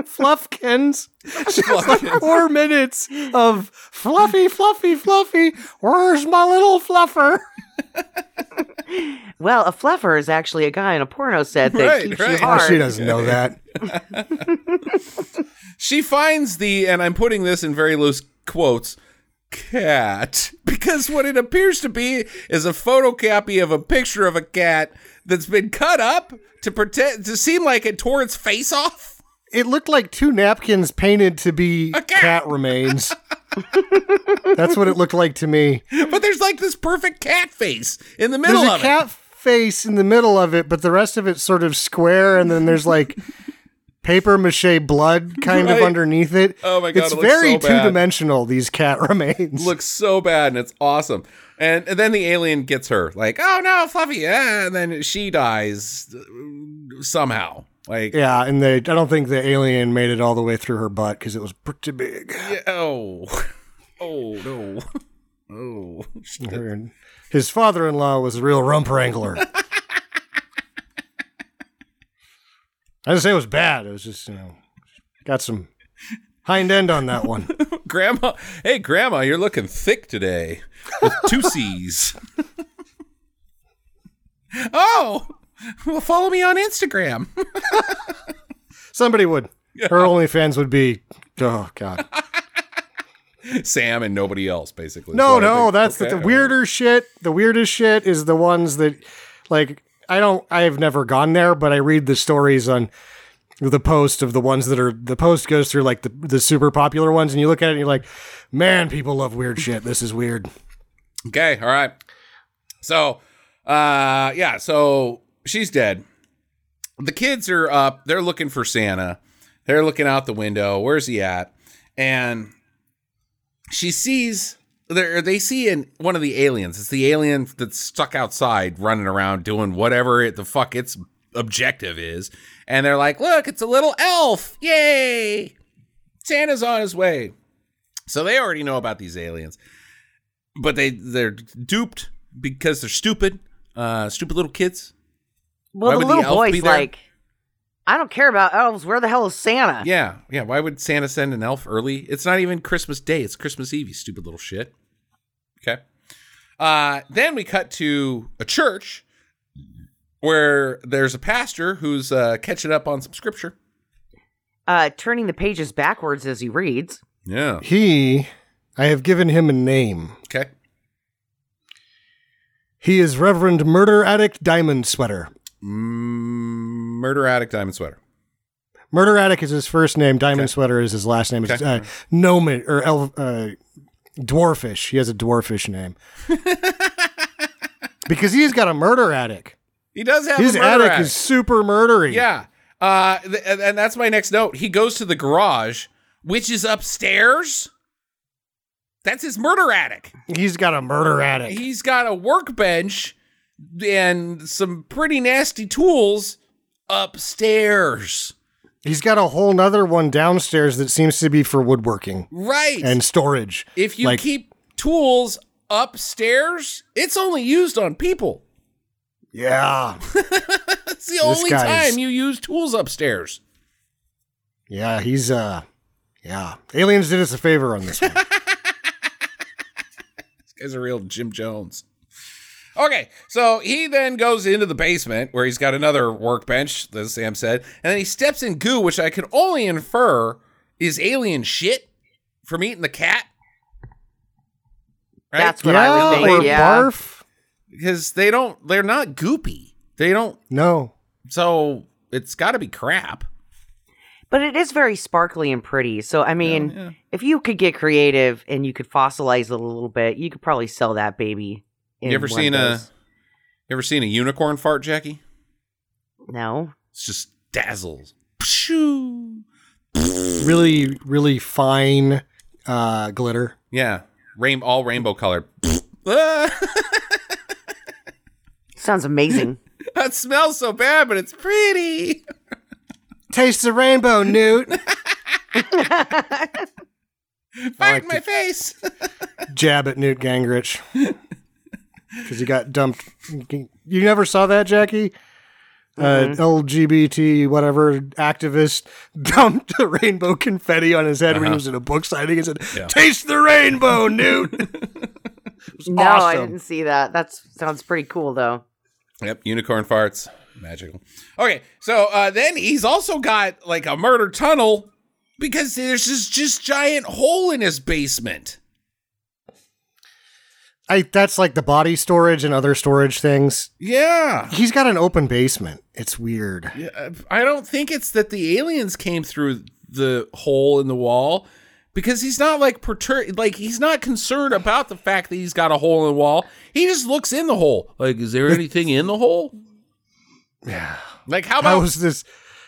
Fluffkins. Fluffkins. Four minutes of fluffy, fluffy, fluffy. Where's my little fluffer? Well, a fluffer is actually a guy in a porno set that Right, keeps right. you Oh, Oh, she doesn't know that. She finds the, and I'm putting this in very loose quotes, cat, because what it appears to be is a photocopy of a picture of a cat that's been cut up to pretend to seem like it tore its face off. It looked like two napkins painted to be cat. cat remains. That's what it looked like to me. But there's like this perfect cat face in the middle There's a of cat face in the middle of it, but the rest of it's sort of square, and then there's like paper mache blood kind Right. of underneath it. Oh my God, It's it looks very so two dimensional. These cat remains. Looks so bad and it's awesome. And, and then the alien gets her, like, oh no, Fluffy, yeah, and then she dies uh, somehow. Like, yeah, and they. I don't think the alien made it all the way through her butt because it was pretty big. yeah, oh, oh no, oh. His father-in-law was a real rump wrangler. I didn't say it was bad. It was just you know got some hind end on that one. Grandma, hey, Grandma, you're looking thick today with two C's. oh, well, follow me on Instagram. Somebody would. Her OnlyFans would be. Oh God. Sam and nobody else, basically. No, Is what I no, that's the, the weirder shit. The weirdest shit is the ones that, like, I don't. I have never gone there, but I read the stories on the post of the ones that are. The post goes through like the the super popular ones, and you look at it and you're like, man, people love weird shit. This is weird. Okay, all right. So, uh, yeah, so she's dead. The kids are up. They're looking for Santa. They're looking out the window. Where's he at? And she sees they they see in one of the aliens. It's the alien that's stuck outside, running around doing whatever it, the fuck its objective is. And they're like, "Look, it's a little elf! Yay! Santa's on his way." So they already know about these aliens but they they're duped because they're stupid, uh, stupid little kids. well, the the little be boy's like, I don't care about elves. Where the hell is Santa? Yeah, yeah. Why would Santa send an elf early? It's not even Christmas Day. It's Christmas Eve. You stupid little shit. Okay. Uh, then we cut to a church where there's a pastor who's uh, catching up on some scripture. Uh, turning the pages backwards as he reads. Yeah. He, I have given him a name. Okay. He is Reverend Murder Addict Diamond Sweater. Mm, murder addict diamond sweater. Murder Addict is his first name. Diamond Sweater is his last name. It's Okay. uh, Gnomon or elf, uh, Dwarfish. He has a dwarfish name because he's got a murder attic. He does have His a murder attic is super murdery. Yeah. Uh, th- and that's my next note. He goes to the garage, which is upstairs. That's his murder attic. he's got a murder attic. He's got a workbench and some pretty nasty tools upstairs. He's got a whole nother one downstairs that seems to be for woodworking Right. and storage. if you like- keep tools upstairs, it's only used on people. Yeah, That's the only time you use tools upstairs. yeah, he's uh, yeah. Aliens did us a favor on this one. This guy's a real Jim Jones. Okay, so he then goes into the basement where he's got another workbench, as Sam said, and then he steps in goo, which I can only infer is alien shit from eating the cat. Right? That's what I yeah, would think. or yeah. barf. because they don't, they're not goopy. They don't, No, so it's got to be crap. But it is very sparkly and pretty. So, I mean, yeah. if you could get creative and you could fossilize it a little bit, you could probably sell that baby. In You ever seen of a, you ever seen a unicorn fart, Jackie? No. It's just dazzles. Pshoo. really, really fine uh, glitter. Yeah, rain, all rainbow colored. Sounds amazing. That smells so bad, but it's pretty. Taste the rainbow, Newt. Fire like my face. Jab at Newt Gingrich because he got dumped. You never saw that, Jackie? Uh, LGBT whatever activist dumped a rainbow confetti on his head when he was in a book signing and said, Yeah. "Taste the rainbow, Newt." No, I didn't see that. That sounds pretty cool, though. Yep, unicorn farts. Magical. Okay, so uh, then he's also got like a murder tunnel because there's this just giant hole in his basement. I that's like the body storage and other storage things. Yeah. He's got an open basement. It's weird. Yeah, I don't think it's that the aliens came through the hole in the wall because he's not like pertur- like he's not concerned about the fact that he's got a hole in the wall. He just looks in the hole. Like, is there anything in the hole? Yeah. Like, how about? How's this?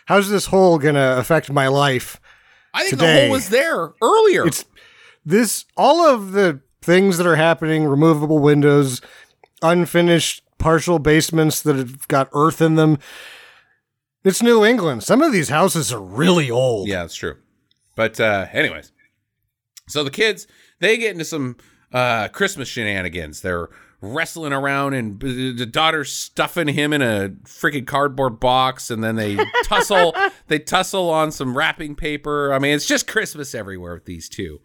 How's this hole gonna affect my life? I think the hole was there earlier. It's this all of the things that are happening removable windows unfinished partial basements that have got earth in them it's new england some of these houses are really old Yeah, it's true. But uh anyways. So the kids, they get into some uh Christmas shenanigans. They're wrestling around and the daughter's stuffing him in a freaking cardboard box and then they tussle they tussle on some wrapping paper. I mean, it's just Christmas everywhere with these two.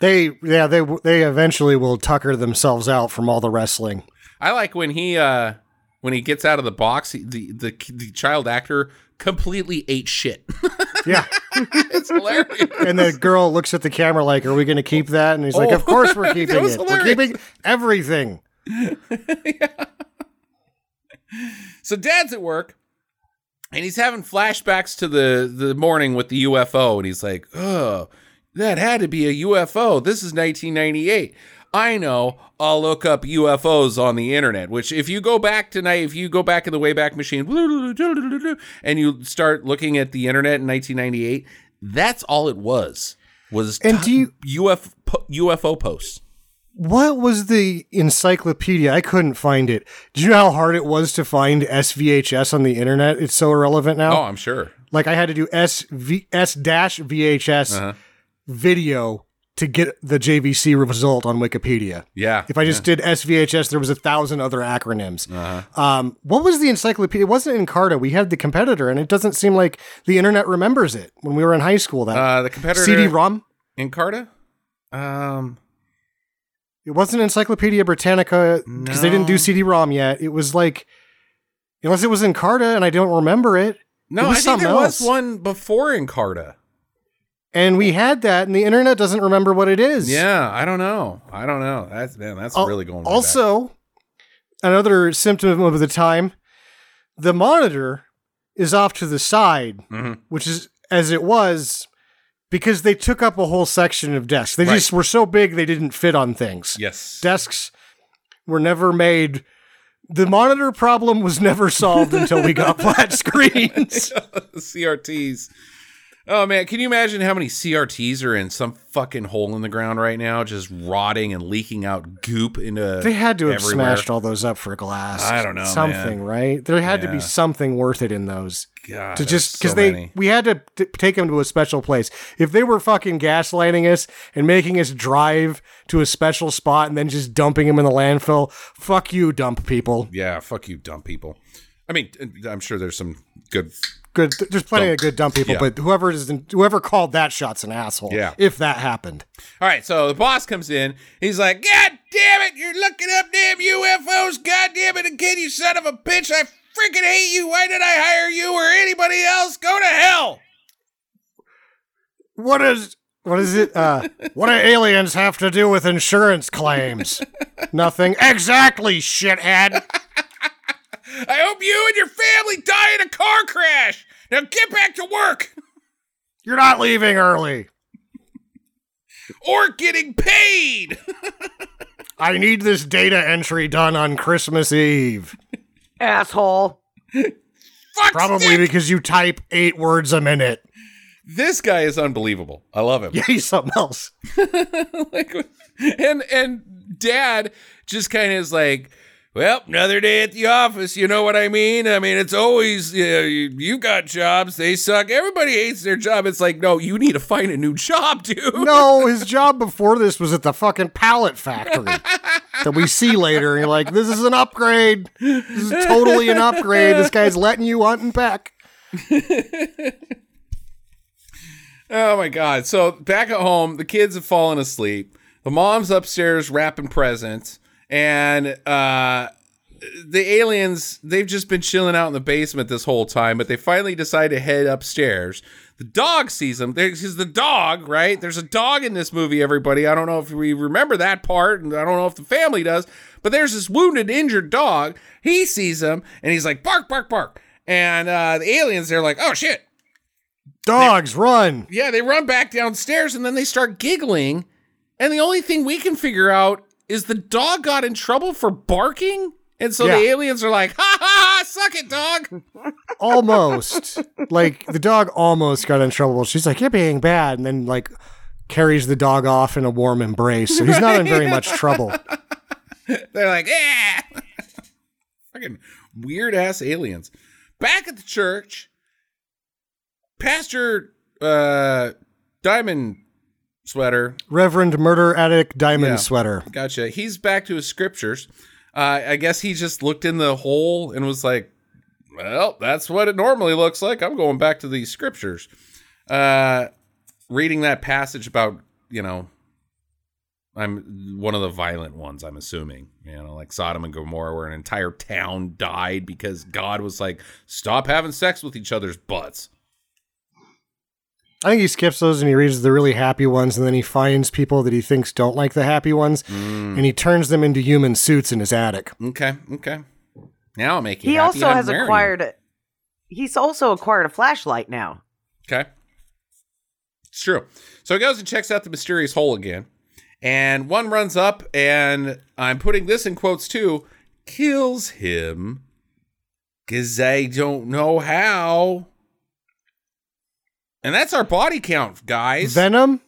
They yeah they they eventually will tucker themselves out from all the wrestling I like when he uh when he gets out of the box, he, the, the the child actor completely ate shit. yeah it's hilarious. and the girl looks at the camera like are we going to keep that and he's like Oh. of course we're keeping it we're keeping everything So dad's at work and he's having flashbacks to the the morning with the UFO and he's like, "Oh, that had to be a UFO. This is 1998." I know. I'll look up UFOs on the internet, which if you go back tonight, if you go back in the Wayback Machine and you start looking at the internet in 1998, that's all it was. Was And do you- UFO UFO posts. What was the encyclopedia? I couldn't find it. Do you know how hard it was to find SVHS on the internet? It's so irrelevant now. Oh, I'm sure. Like I had to do S V S dash VHS Uh-huh. Video to get the JVC result on Wikipedia. Yeah. If I just did SVHS, there was a thousand other acronyms. Uh-huh. Um, what was the encyclopedia? It wasn't Encarta. We had the competitor, and it doesn't seem like the internet remembers it when we were in high school. That uh, the competitor CD-ROM. Encarta? Um It wasn't Encyclopedia Britannica because they didn't do CD-ROM yet. It was like, unless it was Encarta, and I don't remember it. No, It I think there was one before Encarta. And we had that, and the internet doesn't remember what it is. Yeah, I don't know. I don't know. That's man, that's Al- really going. way back. Also, another symptom of the time, the monitor is off to the side, Mhm. which is as it was because they took up a whole section of desks. They Right. just were so big they didn't fit on things. yes, Desks were never made. The monitor problem was never solved until we got flat screens. CRTs. Oh man, can you imagine how many CRTs are in some fucking hole in the ground right now, just rotting and leaking out goop into? They had to have everywhere? smashed all those up for glass. I don't know, Something, man. right? There had to be something worth it in those. God, to just because so they many. we had to t- take them to a special place. If they were fucking gaslighting us and making us drive to a special spot and then just dumping them in the landfill, fuck you, dump people. Yeah, fuck you, dump people. I mean, I'm sure there's some good. Good, there's plenty of good dumb people, Yeah. but whoever is whoever called that shot's an asshole. Yeah. if that happened. All right, so the boss comes in. He's like, "God damn it, you're looking up damn UFOs! God damn it again, you son of a bitch! I freaking hate you! Why did I hire you or anybody else? Go to hell!" What is what is it? Uh, what do aliens have to do with insurance claims? Nothing. Exactly, shithead. I hope you and your family die in a car crash. Now get back to work You're not leaving early. or getting paid. I need this data entry done on Christmas Eve. Asshole. Fuck Probably stick. because you type eight words a minute. This guy is unbelievable. I love him. Yeah, he's something else. like, and and dad just kind of is like, well, another day at the office. You know what I mean? I mean, it's always you, you got jobs. They suck. Everybody hates their job. It's like, no, you need to find a new job, dude. No, his job before this was at the fucking pallet factory that we see later. And you're like, this is an upgrade. This is totally an upgrade. This guy's letting you hunt and peck. Oh my god. So back at home, the kids have fallen asleep. The mom's upstairs wrapping presents, and uh the aliens, they've just been chilling out in the basement this whole time, but they finally decide to head upstairs. The dog sees them. There's the dog, right? There's a dog in this movie, everybody. I don't know if we remember that part, and I don't know if the family does, but there's this wounded, injured dog. He sees them, and he's like, bark, bark, bark. And uh, the aliens, they're like, oh shit, Dogs, run. yeah, they run back downstairs and then they start giggling. And the only thing we can figure out is the dog got in trouble for barking. And so the aliens are like, ha ha ha, suck it, dog. Almost. like, the dog almost got in trouble. She's like, you're being bad. And then, like, carries the dog off in a warm embrace. So he's not in very much trouble. They're like, yeah. Fucking weird ass aliens. Back at the church, Pastor uh, Diamond Sweater Reverend Murder Addict Diamond Yeah. Sweater. Gotcha. He's back to his scriptures. Uh, I guess he just looked in the hole and was like, "Well, that's what it normally looks like. I'm going back to these scriptures." Uh, reading that passage about you know, I'm one of the violent ones. I'm assuming you know, like Sodom and Gomorrah, where an entire town died because God was like, "Stop having sex with each other's butts." I think he skips those and he reads the really happy ones, and then he finds people that he thinks don't like the happy ones, mm. and he turns them into human suits in his attic. Okay, okay. Now I'll make you He happy. also I'm has wearing it. acquired. He's also acquired a flashlight now. Okay. It's true. So he goes and checks out the mysterious hole again. And one runs up, and I'm putting this in quotes too, kills him. Because I don't know how. And that's our body count, guys. Venom?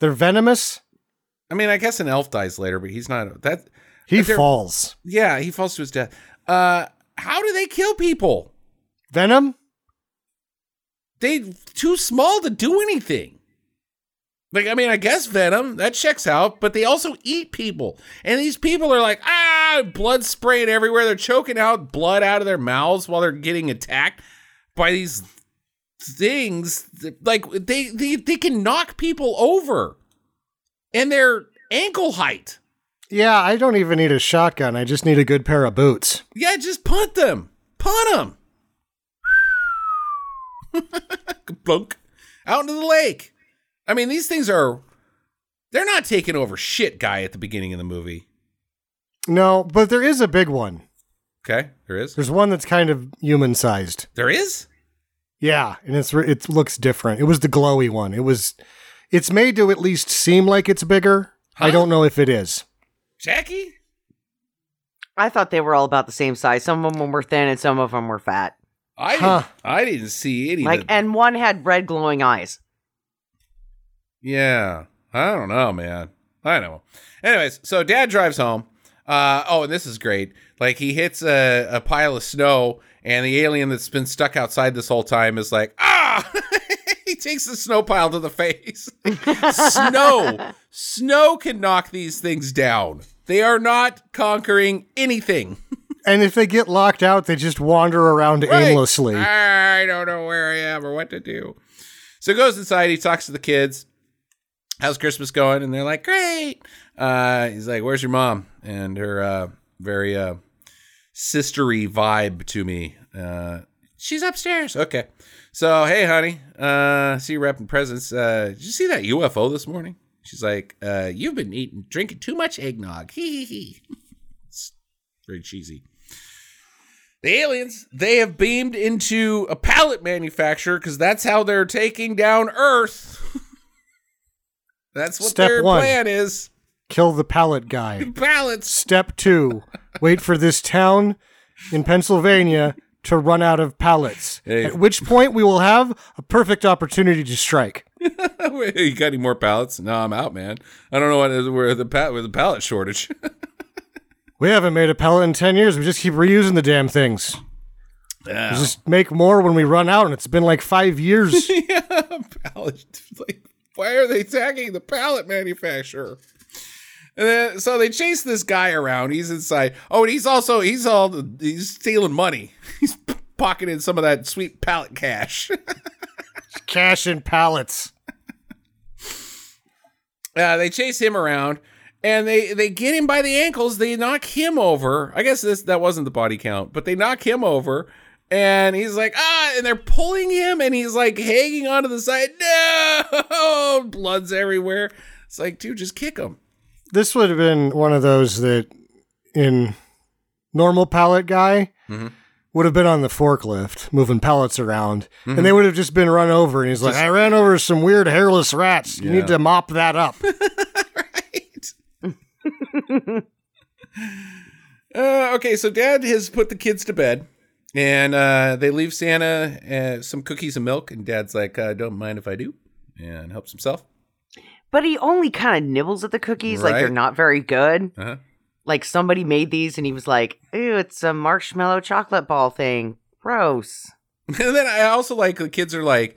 They're venomous? I mean, I guess an elf dies later, but he's not. That. He falls. Yeah, he falls to his death. Uh, how do they kill people? Venom? they too small to do anything. Like, I mean, I guess Venom, that checks out, but they also eat people. And these people are like, ah, blood spraying everywhere. They're choking out blood out of their mouths while they're getting attacked by these things. Like, they, they, they can knock people over. And they're ankle height. Yeah, I don't even need a shotgun. I just need a good pair of boots. Yeah, just punt them. Punt them. Out into the lake. I mean, these things are. They're not taking over shit, guy, at the beginning of the movie. No, but there is a big one. Okay, there is. There's one that's kind of human sized. There is? Yeah, and it's it looks different. It was the glowy one. It was it's made to at least seem like it's bigger. I don't know if it is. Jackie? I thought they were all about the same size. Some of them were thin and some of them were fat. I, Huh. didn't, I didn't see any. Like, and one had red glowing eyes. Yeah. I don't know, man. I know. Anyways, so dad drives home. Uh, oh, and this is great. Like he hits a, a pile of snow, and the alien that's been stuck outside this whole time is like, ah! he takes the snow pile to the face. snow. Snow can knock these things down. They are not conquering anything. And if they get locked out, they just wander around Right. aimlessly. I don't know where I am or what to do. So he goes inside, he talks to the kids. How's Christmas going? And they're like, Great. Uh, he's like, Where's your mom? And her uh, very uh, sistery vibe to me. Uh, She's upstairs. Okay. So, hey, honey, uh, see you wrapping presents. Uh, did you see that UFO this morning? She's like, uh, You've been eating, drinking too much eggnog. Hee hee hee. It's very cheesy. The aliens, they have beamed into a pallet manufacturer because that's how they're taking down Earth. that's what Step their one. plan is. Kill the pallet guy. Pallets. Step two, wait for this town in Pennsylvania to run out of pallets. Hey. At which point we will have a perfect opportunity to strike. you got any more pallets? No, I'm out, man. I don't know what where the pa- with the pallet shortage. We haven't made a pallet in 10 years. We just keep reusing the damn things. Yeah. We just make more when we run out, and it's been like five years. yeah, pallet. Like, why are they tagging the pallet manufacturer? And then, so they chase this guy around. He's inside. Oh, and he's also he's all he's stealing money. He's pocketing some of that sweet pallet cash. Cash in pallets. Uh, they chase him around, and they they get him by the ankles. They knock him over. I guess this that wasn't the body count, but they knock him over, and he's like ah, and they're pulling him, and he's like hanging onto the side. No, blood's everywhere. It's like, dude, just kick him. This would have been one of those that in normal pallet guy Mhm. would have been on the forklift moving pallets around, and they would have just been run over. And he's like, I ran over some weird hairless rats. You Yeah. need to mop that up. right. uh, okay, so Dad has put the kids to bed, and uh, they leave Santa uh, some cookies and milk, and Dad's like, uh, "Don't mind if I do," and helps himself. But he only kind of nibbles at the cookies, like they're not very good. Uh-huh. Like somebody made these and he was like, ew, it's a marshmallow chocolate ball thing. Gross. And then I also like the kids are like,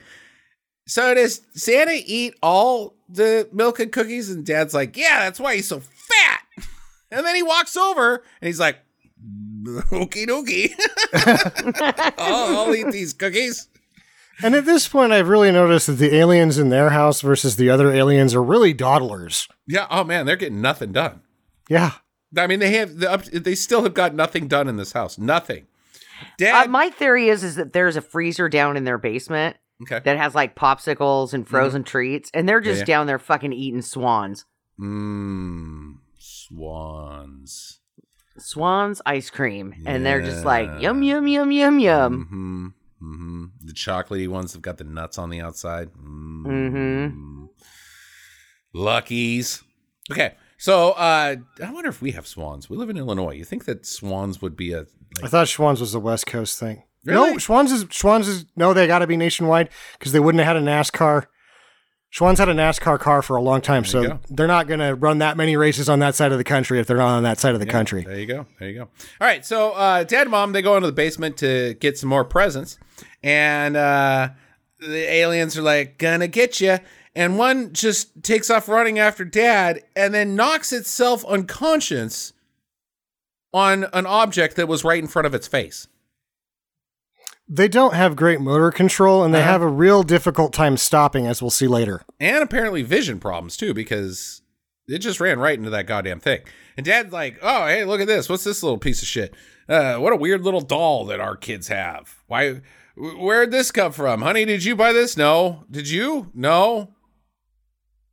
"So does Santa eat all the milk and cookies?" And Dad's like, "Yeah, that's why he's so fat." And then he walks over and he's like, "Okie dokie, I'll, I'll eat these cookies." And at this point, I've really noticed that the aliens in their house versus the other aliens are really dawdlers. Yeah. Oh man, they're getting nothing done. Yeah. I mean, they have the up, they still have got nothing done in this house. Nothing. Uh, Dad. my theory is is that there's a freezer down in their basement okay. that has like popsicles and frozen treats, and they're just yeah. down there fucking eating Schwan's. Mmm. Schwan's. Schwan's ice cream, and they're just like yum yum yum yum yum. Mm-hmm. Mm-hmm. The chocolatey ones have got the nuts on the outside. Mm-hmm. Mhm. Luckies. Okay. So uh I wonder if we have Schwan's. We live in Illinois. You think that Schwan's would be a I thought Schwan's was a West Coast thing. Really? No, Schwan's is Schwan's is no, they got to be nationwide because they wouldn't have had a NASCAR. Schwan's had a NASCAR car for a long time, you so they're not going to run that many races on that side of the country if they're not on that side of the country. There you go. There you go. All right. So uh, dad and mom they go into the basement to get some more presents, and uh, the aliens are like gonna get you. And one just takes off running after dad, and then knocks itself unconscious on an object that was right in front of its face. They don't have great motor control, and they Uh-huh. have a real difficult time stopping, as we'll see later. and apparently vision problems too because it just ran right into that goddamn thing. And dad's like oh hey look at this. What's this little piece of shit? Uh, what a weird little doll that our kids have. Why where'd this come from? Honey did you buy this? No. Did you? No.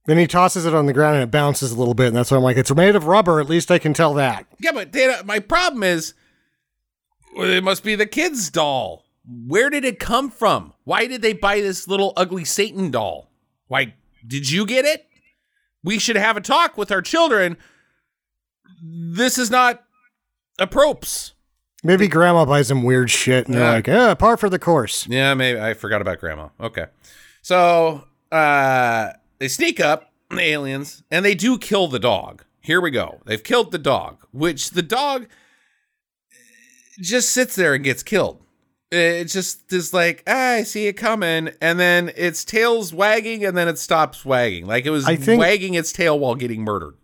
Then he tosses it on the ground and it bounces a little bit, and that's why I'm like, it's made of rubber. At least I can tell that. yeah but Dana, my problem is well, it must be the kids doll where did it come from why did they buy this little ugly satan doll why did you get it we should have a talk with our children this is not a props Maybe grandma buys some weird shit, and they're like, yeah, par for the course. Yeah, maybe I forgot about grandma. Okay. So uh they sneak up, the aliens, and they do kill the dog. Here we go. They've killed the dog, which the dog just sits there and gets killed. It just is like, ah, I see it coming, and then its tail's wagging, and then it stops wagging. Like it was I think- wagging its tail while getting murdered.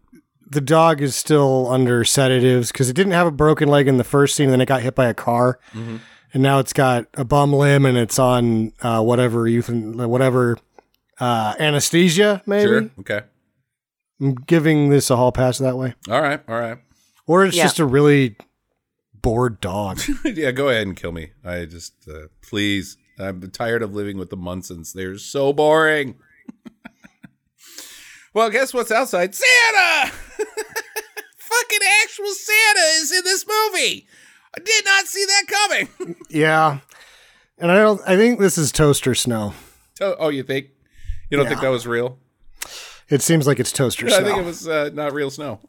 The dog is still under sedatives because it didn't have a broken leg in the first scene, and then it got hit by a car, Mhm. and now it's got a bum limb, and it's on uh, whatever euthan- whatever uh, anesthesia. Maybe Sure. Okay. I'm giving this a hall pass that way, All right. All right. or it's Yeah. just a really bored dog. yeah, go ahead and kill me. I just, uh, please. I'm tired of living with the Munsons. They're so boring. well, guess what's outside? Santa! Fucking actual Santa is in this movie. I did not see that coming. yeah, and I don't. I think this is toaster snow. To- oh, you think? You don't think that was real? It seems like it's toaster snow. I think it was uh, not real snow.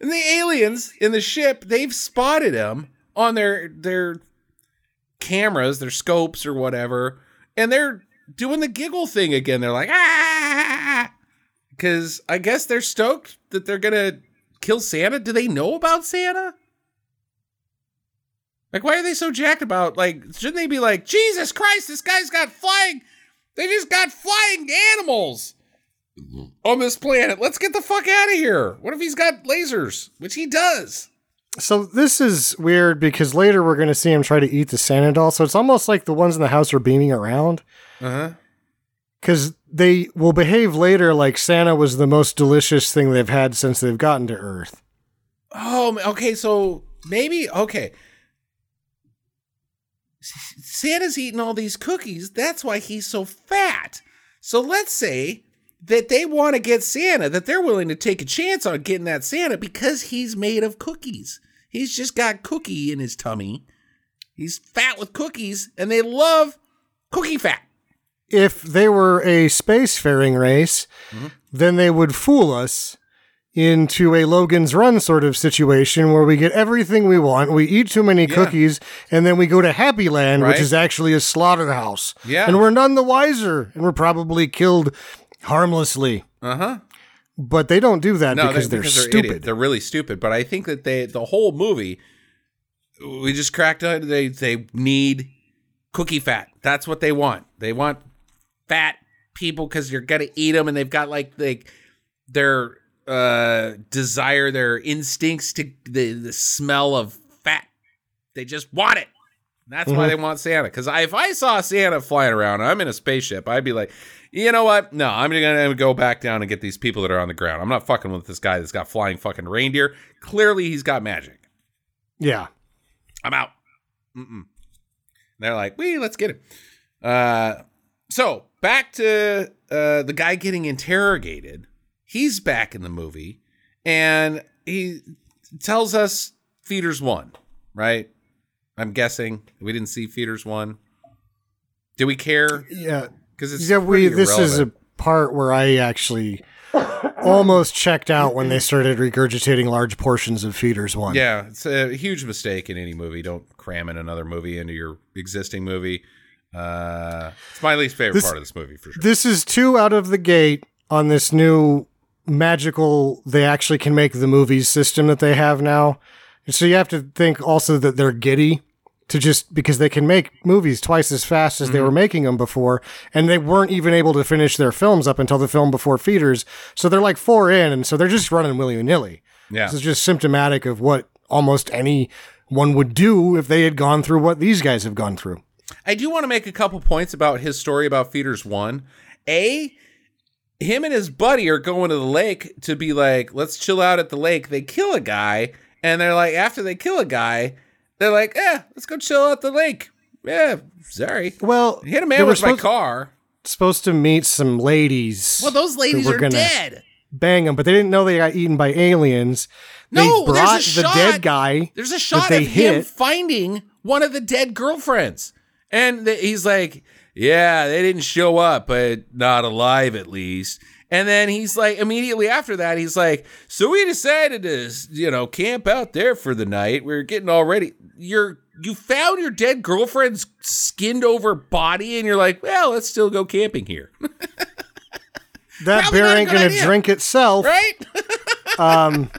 And the aliens in the ship, they've spotted him on their their cameras, their scopes or whatever, and they're doing the giggle thing again. They're like ah, because I guess they're stoked that they're gonna kill Santa? Do they know about Santa? Like, why are they so jacked about? Like, shouldn't they be like, Jesus Christ, this guy's got flying. They just got flying animals on this planet. Let's get the fuck out of here. What if he's got lasers? Which he does. So this is weird because later we're going to see him try to eat the Santa doll. So it's almost like the ones in the house are beaming around Uh huh. because they will behave later like Santa was the most delicious thing they've had since they've gotten to Earth. Oh, okay. So maybe okay. Santa's eating all these cookies. That's why he's so fat. So let's say that they want to get Santa, that they're willing to take a chance on getting that Santa because he's made of cookies. He's just got cookie in his tummy. He's fat with cookies, and they love cookie fat. If they were a spacefaring race, Mm-hmm. then they would fool us into a Logan's Run sort of situation where we get everything we want, we eat too many Yeah. cookies, and then we go to Happy Land, Right. which is actually a slaughterhouse. Yeah. And we're none the wiser, and we're probably killed harmlessly. Uh huh. But they don't do that No, because they, they're, because they're stupid. idiots. They're really stupid. But I think that they the whole movie we just cracked out. They they need cookie fat. That's what they want. They want fat people because you're gonna eat them, and they've got like like their uh desire, their instincts to the the smell of fat. They just want it. That's why Mhm. they want Santa. Because if I saw Santa flying around, I'm in a spaceship, I'd be like, you know what? No, I'm gonna go back down and get these people that are on the ground. I'm not fucking with this guy that's got flying fucking reindeer. Clearly, he's got magic. yeah. I'm out. Mm-mm. They're like, we let's get him. Uh, so back to uh, the guy getting interrogated. He's back in the movie, and he tells us Feeders one, right? I'm guessing we didn't see Feeders one. Do we care? Yeah. Because yeah, we this is a part where I actually almost checked out when they started regurgitating large portions of Feeders One. Yeah, it's a huge mistake in any movie. Don't cram in another movie into your existing movie. Uh, it's my least favorite This- part of this movie for sure. This is two out of the gate on this new magical they actually can make the movies system that they have now. So you have to think also that they're giddy to just because they can make movies twice as fast as they were mm-hmm. making them before and they weren't even able to finish their films up until the film before Feeders. So they're like four in and so they're just running willy-nilly. yeah, This is just symptomatic of what almost anyone would do if they had gone through what these guys have gone through. I do want to make a couple points about his story about Feeders one. A, him and his buddy are going to the lake to be like, let's chill out at the lake. They kill a guy, and they're like, after they kill a guy, they're like, eh, let's go chill at the lake. Yeah, sorry. Well, Hit a man with my car. supposed to meet some ladies. Well, those ladies were are gonna- dead. bang them, but they didn't know they got eaten by aliens. No, they there's a the shot- dead guy. There's a shot they of him finding one of the dead girlfriends. And th- he's like, Yeah, they didn't show up, but not alive at least. And then he's like, immediately after that, he's like, So we decided to, you know, camp out there for the night. We are getting all ready. You're, you found your dead girlfriend's skinned over body, and you're like, Well, let's still go camping here. That Probably bear ain't gonna drink itself. right? Um,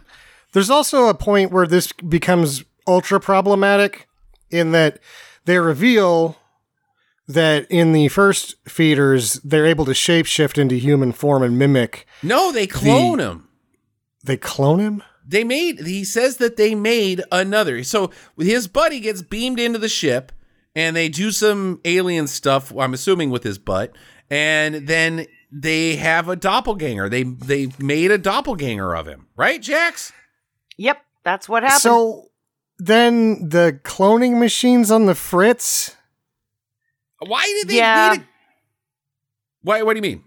there's also a point where this becomes ultra problematic in that they reveal that in the first Feeders they're able to shapeshift into human form and mimic. no, they clone him. They clone him. they made he says that they made another so his buddy gets beamed into the ship and they do some alien stuff i'm assuming with his butt and then they have a doppelganger they they made a doppelganger of him right jax Yep, that's what happened. So then the cloning machines on the fritz. Why did they Yeah. need it why what do you mean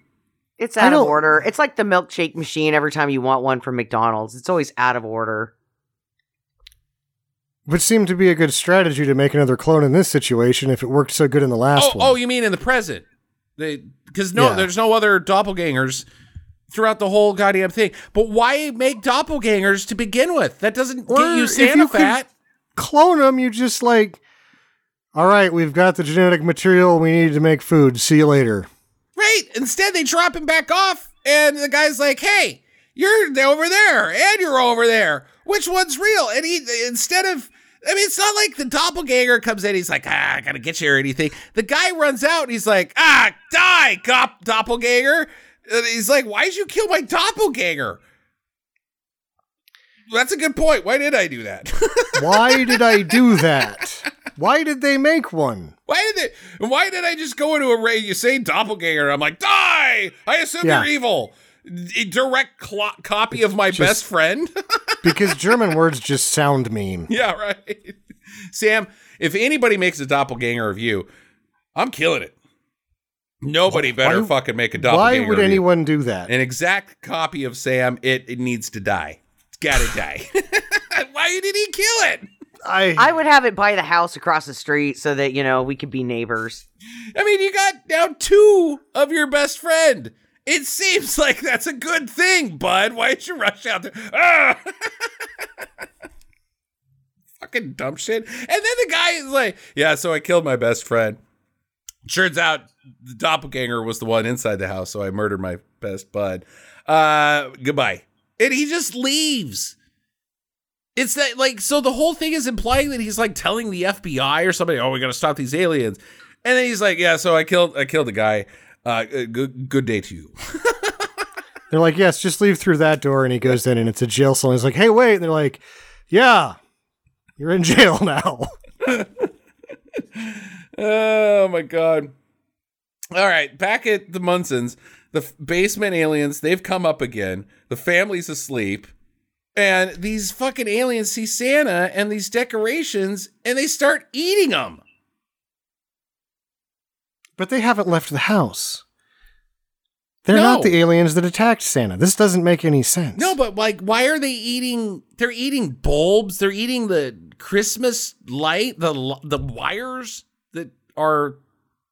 it's out of order. It's like the milkshake machine every time you want one from McDonald's. It's always out of order. Would seem to be a good strategy to make another clone in this situation if it worked so good in the last oh, oh one. oh you mean in the present they because no Yeah. there's no other doppelgangers throughout the whole goddamn thing but why make doppelgangers to begin with that doesn't Or get you if santa you could- fat clone them, you just like, all right, we've got the genetic material we need to make food. See you later. Right. Instead, they drop him back off, and the guy's like, "Hey, You're over there, and you're over there. Which one's real? And he instead of I mean, it's not like the doppelganger comes in. He's like, ah, I gotta get you or anything. The guy runs out. and He's like, ah, die, cop, doppelganger. And he's like, why'd you kill my doppelganger? That's a good point. Why did I do that? Why did I do that? Why did they make one? why did they? Why did I just go into a ray? You say doppelganger. I'm like, die. I assume Yeah. you're evil. A direct clo- copy of my best friend. Because German words just sound mean. Yeah, right. Sam, if anybody makes a doppelganger of you, I'm killing it. Nobody better why- fucking make a doppelganger. Why would anyone do that? An exact copy of Sam, it, it needs to die. It's gotta die. Why did he kill it? I, I would have it by the house across the street so that, you know, we could be neighbors. I mean, you got now two of your best friend. It seems like that's a good thing, bud. Why'd you rush out there? Ah! Fucking dumb shit. And then the guy is like, yeah, so I killed my best friend. Turns out the doppelganger was the one inside the house, so I murdered my best bud. Uh, goodbye. And he just leaves. It's that like so the whole thing is implying that he's like telling the FBI or somebody, oh, we gotta stop these aliens. And then he's like, yeah, so I killed I killed the guy. Uh, good good day to you. they're like, yes, just leave through that door. And he goes in and it's a jail cell. And he's like, hey, wait. And they're like, yeah, you're in jail now. Oh my god. All right, back at the Munsons, the f- basement aliens, they've come up again. The family's asleep. And these fucking aliens see Santa and these decorations and they start eating them. But they haven't left the house. They're No. not the aliens that attacked Santa. This doesn't make any sense. No, but like, why are they eating? They're eating bulbs. They're eating the Christmas light, the the wires that are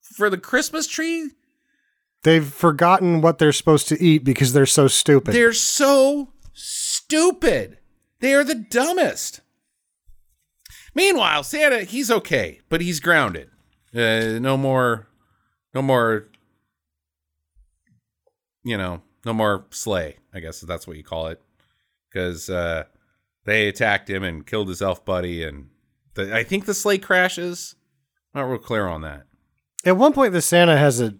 for the Christmas tree. They've forgotten what they're supposed to eat because they're so stupid. They're so stupid. They are the dumbest. Meanwhile, Santa, he's okay, but he's grounded. Uh, no more, no more. You know, no more sleigh. I guess that's what you call it, because uh, they attacked him and killed his elf buddy, and the, I think the sleigh crashes. Not real clear on that. At one point, the Santa has a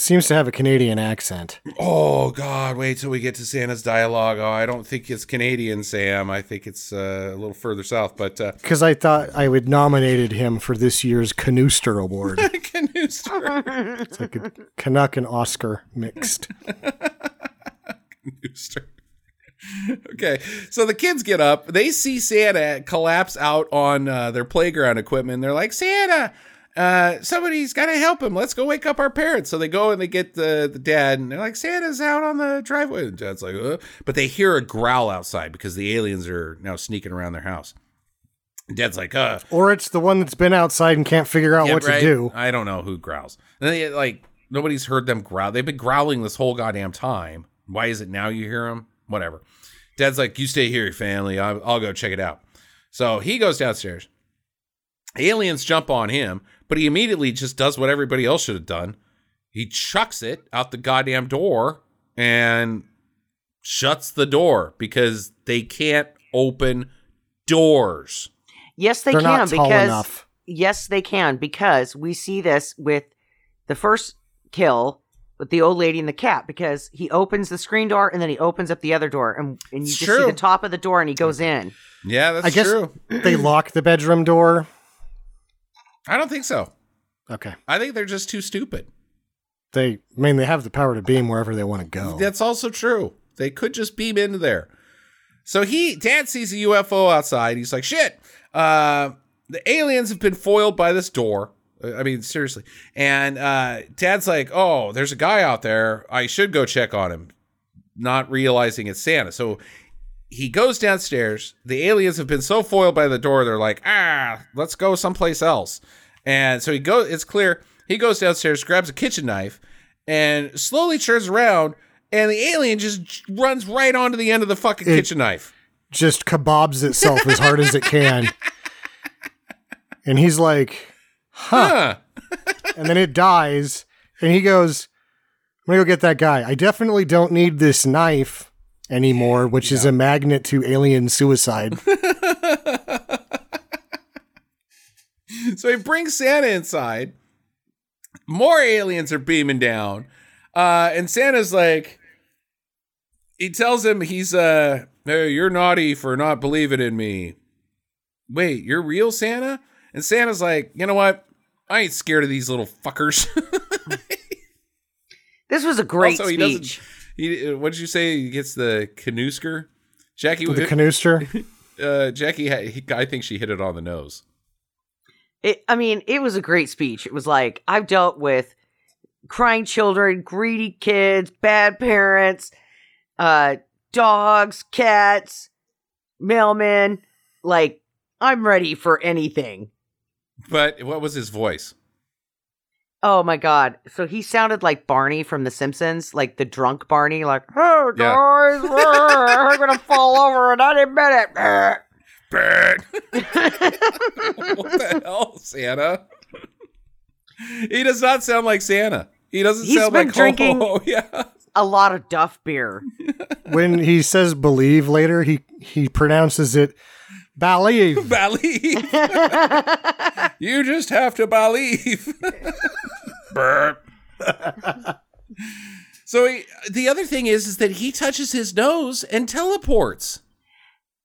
seems to have a Canadian accent. Oh God! Wait till we get to Santa's dialogue. Oh, I don't think it's Canadian, Sam. I think it's uh, a little further south. But uh, Because I thought I would nominated him for this year's Canooster Award. Canooster. It's like a Canuck and Oscar mixed. Canooster. okay, so the kids get up. They see Santa collapse out on uh, their playground equipment. They're like, Santa, uh, somebody's got to help him. Let's go wake up our parents. So they go and they get the, the dad, and they're like, Santa's out on the driveway. And dad's like, uh. but they hear a growl outside because the aliens are now sneaking around their house. And dad's like, uh, Or it's the one that's been outside and can't figure out Yeah, what right? to do. I don't know who growls. And they, like nobody's heard them growl. They've been growling this whole goddamn time. Why is it now you hear them? Whatever. Dad's like, you stay here, family. I'll, I'll go check it out. So he goes downstairs. Aliens jump on him, but he immediately just does what everybody else should have done. He chucks it out the goddamn door and shuts the door because they can't open doors. Yes, they They're can not tall because enough. yes, they can because we see this with the first kill with the old lady and the cat because he opens the screen door and then he opens up the other door and, and you It's just true. see the top of the door and he goes in. Yeah, that's I guess true. they lock the bedroom door. I don't think so. Okay. I think they're just too stupid. They, I mean, they have the power to beam wherever they want to go. That's also true. They could just beam into there. So he, Dad sees a UFO outside. He's like, shit. Uh, the aliens have been foiled by this door. I mean, seriously. And uh, Dad's like, oh, there's a guy out there. I should go check on him, not realizing it's Santa. So he goes downstairs. The aliens have been so foiled by the door, they're like, ah, let's go someplace else. And so he goes, it's clear. He goes downstairs, grabs a kitchen knife, and slowly turns around, and the alien just runs right onto the end of the fucking It- kitchen knife. Just kebabs itself as hard as it can. And he's like, Huh. and then it dies. And he goes, I'm going to go get that guy. I definitely don't need this knife. Anymore, which is a magnet to alien suicide. so he brings Santa inside. More aliens are beaming down. Uh, and Santa's like, he tells him he's, uh, hey, you're naughty for not believing in me. Wait, you're real Santa? And Santa's like, you know what? I ain't scared of these little fuckers. This was a great Also, he doesn't- speech. He, what did you say? He gets the canoosker? Jackie, with the canooster. uh, Jackie, he, I think she hit it on the nose. It, I mean, it was a great speech. It was like, I've dealt with crying children, greedy kids, bad parents, uh, dogs, cats, mailmen. Like, I'm ready for anything. But what was his voice? Oh my god. So he sounded like Barney from The Simpsons, like the drunk Barney, like, hey Yeah. guys, we're gonna fall over in any minute. Bird. what the hell, Santa? He does not sound like Santa. He doesn't He's sound been like drinking- Oh, yeah. a lot of Duff beer. when he says believe later, he, he pronounces it believe. Believe. you just have to believe. Burp. so he, the other thing is, is that he touches his nose and teleports.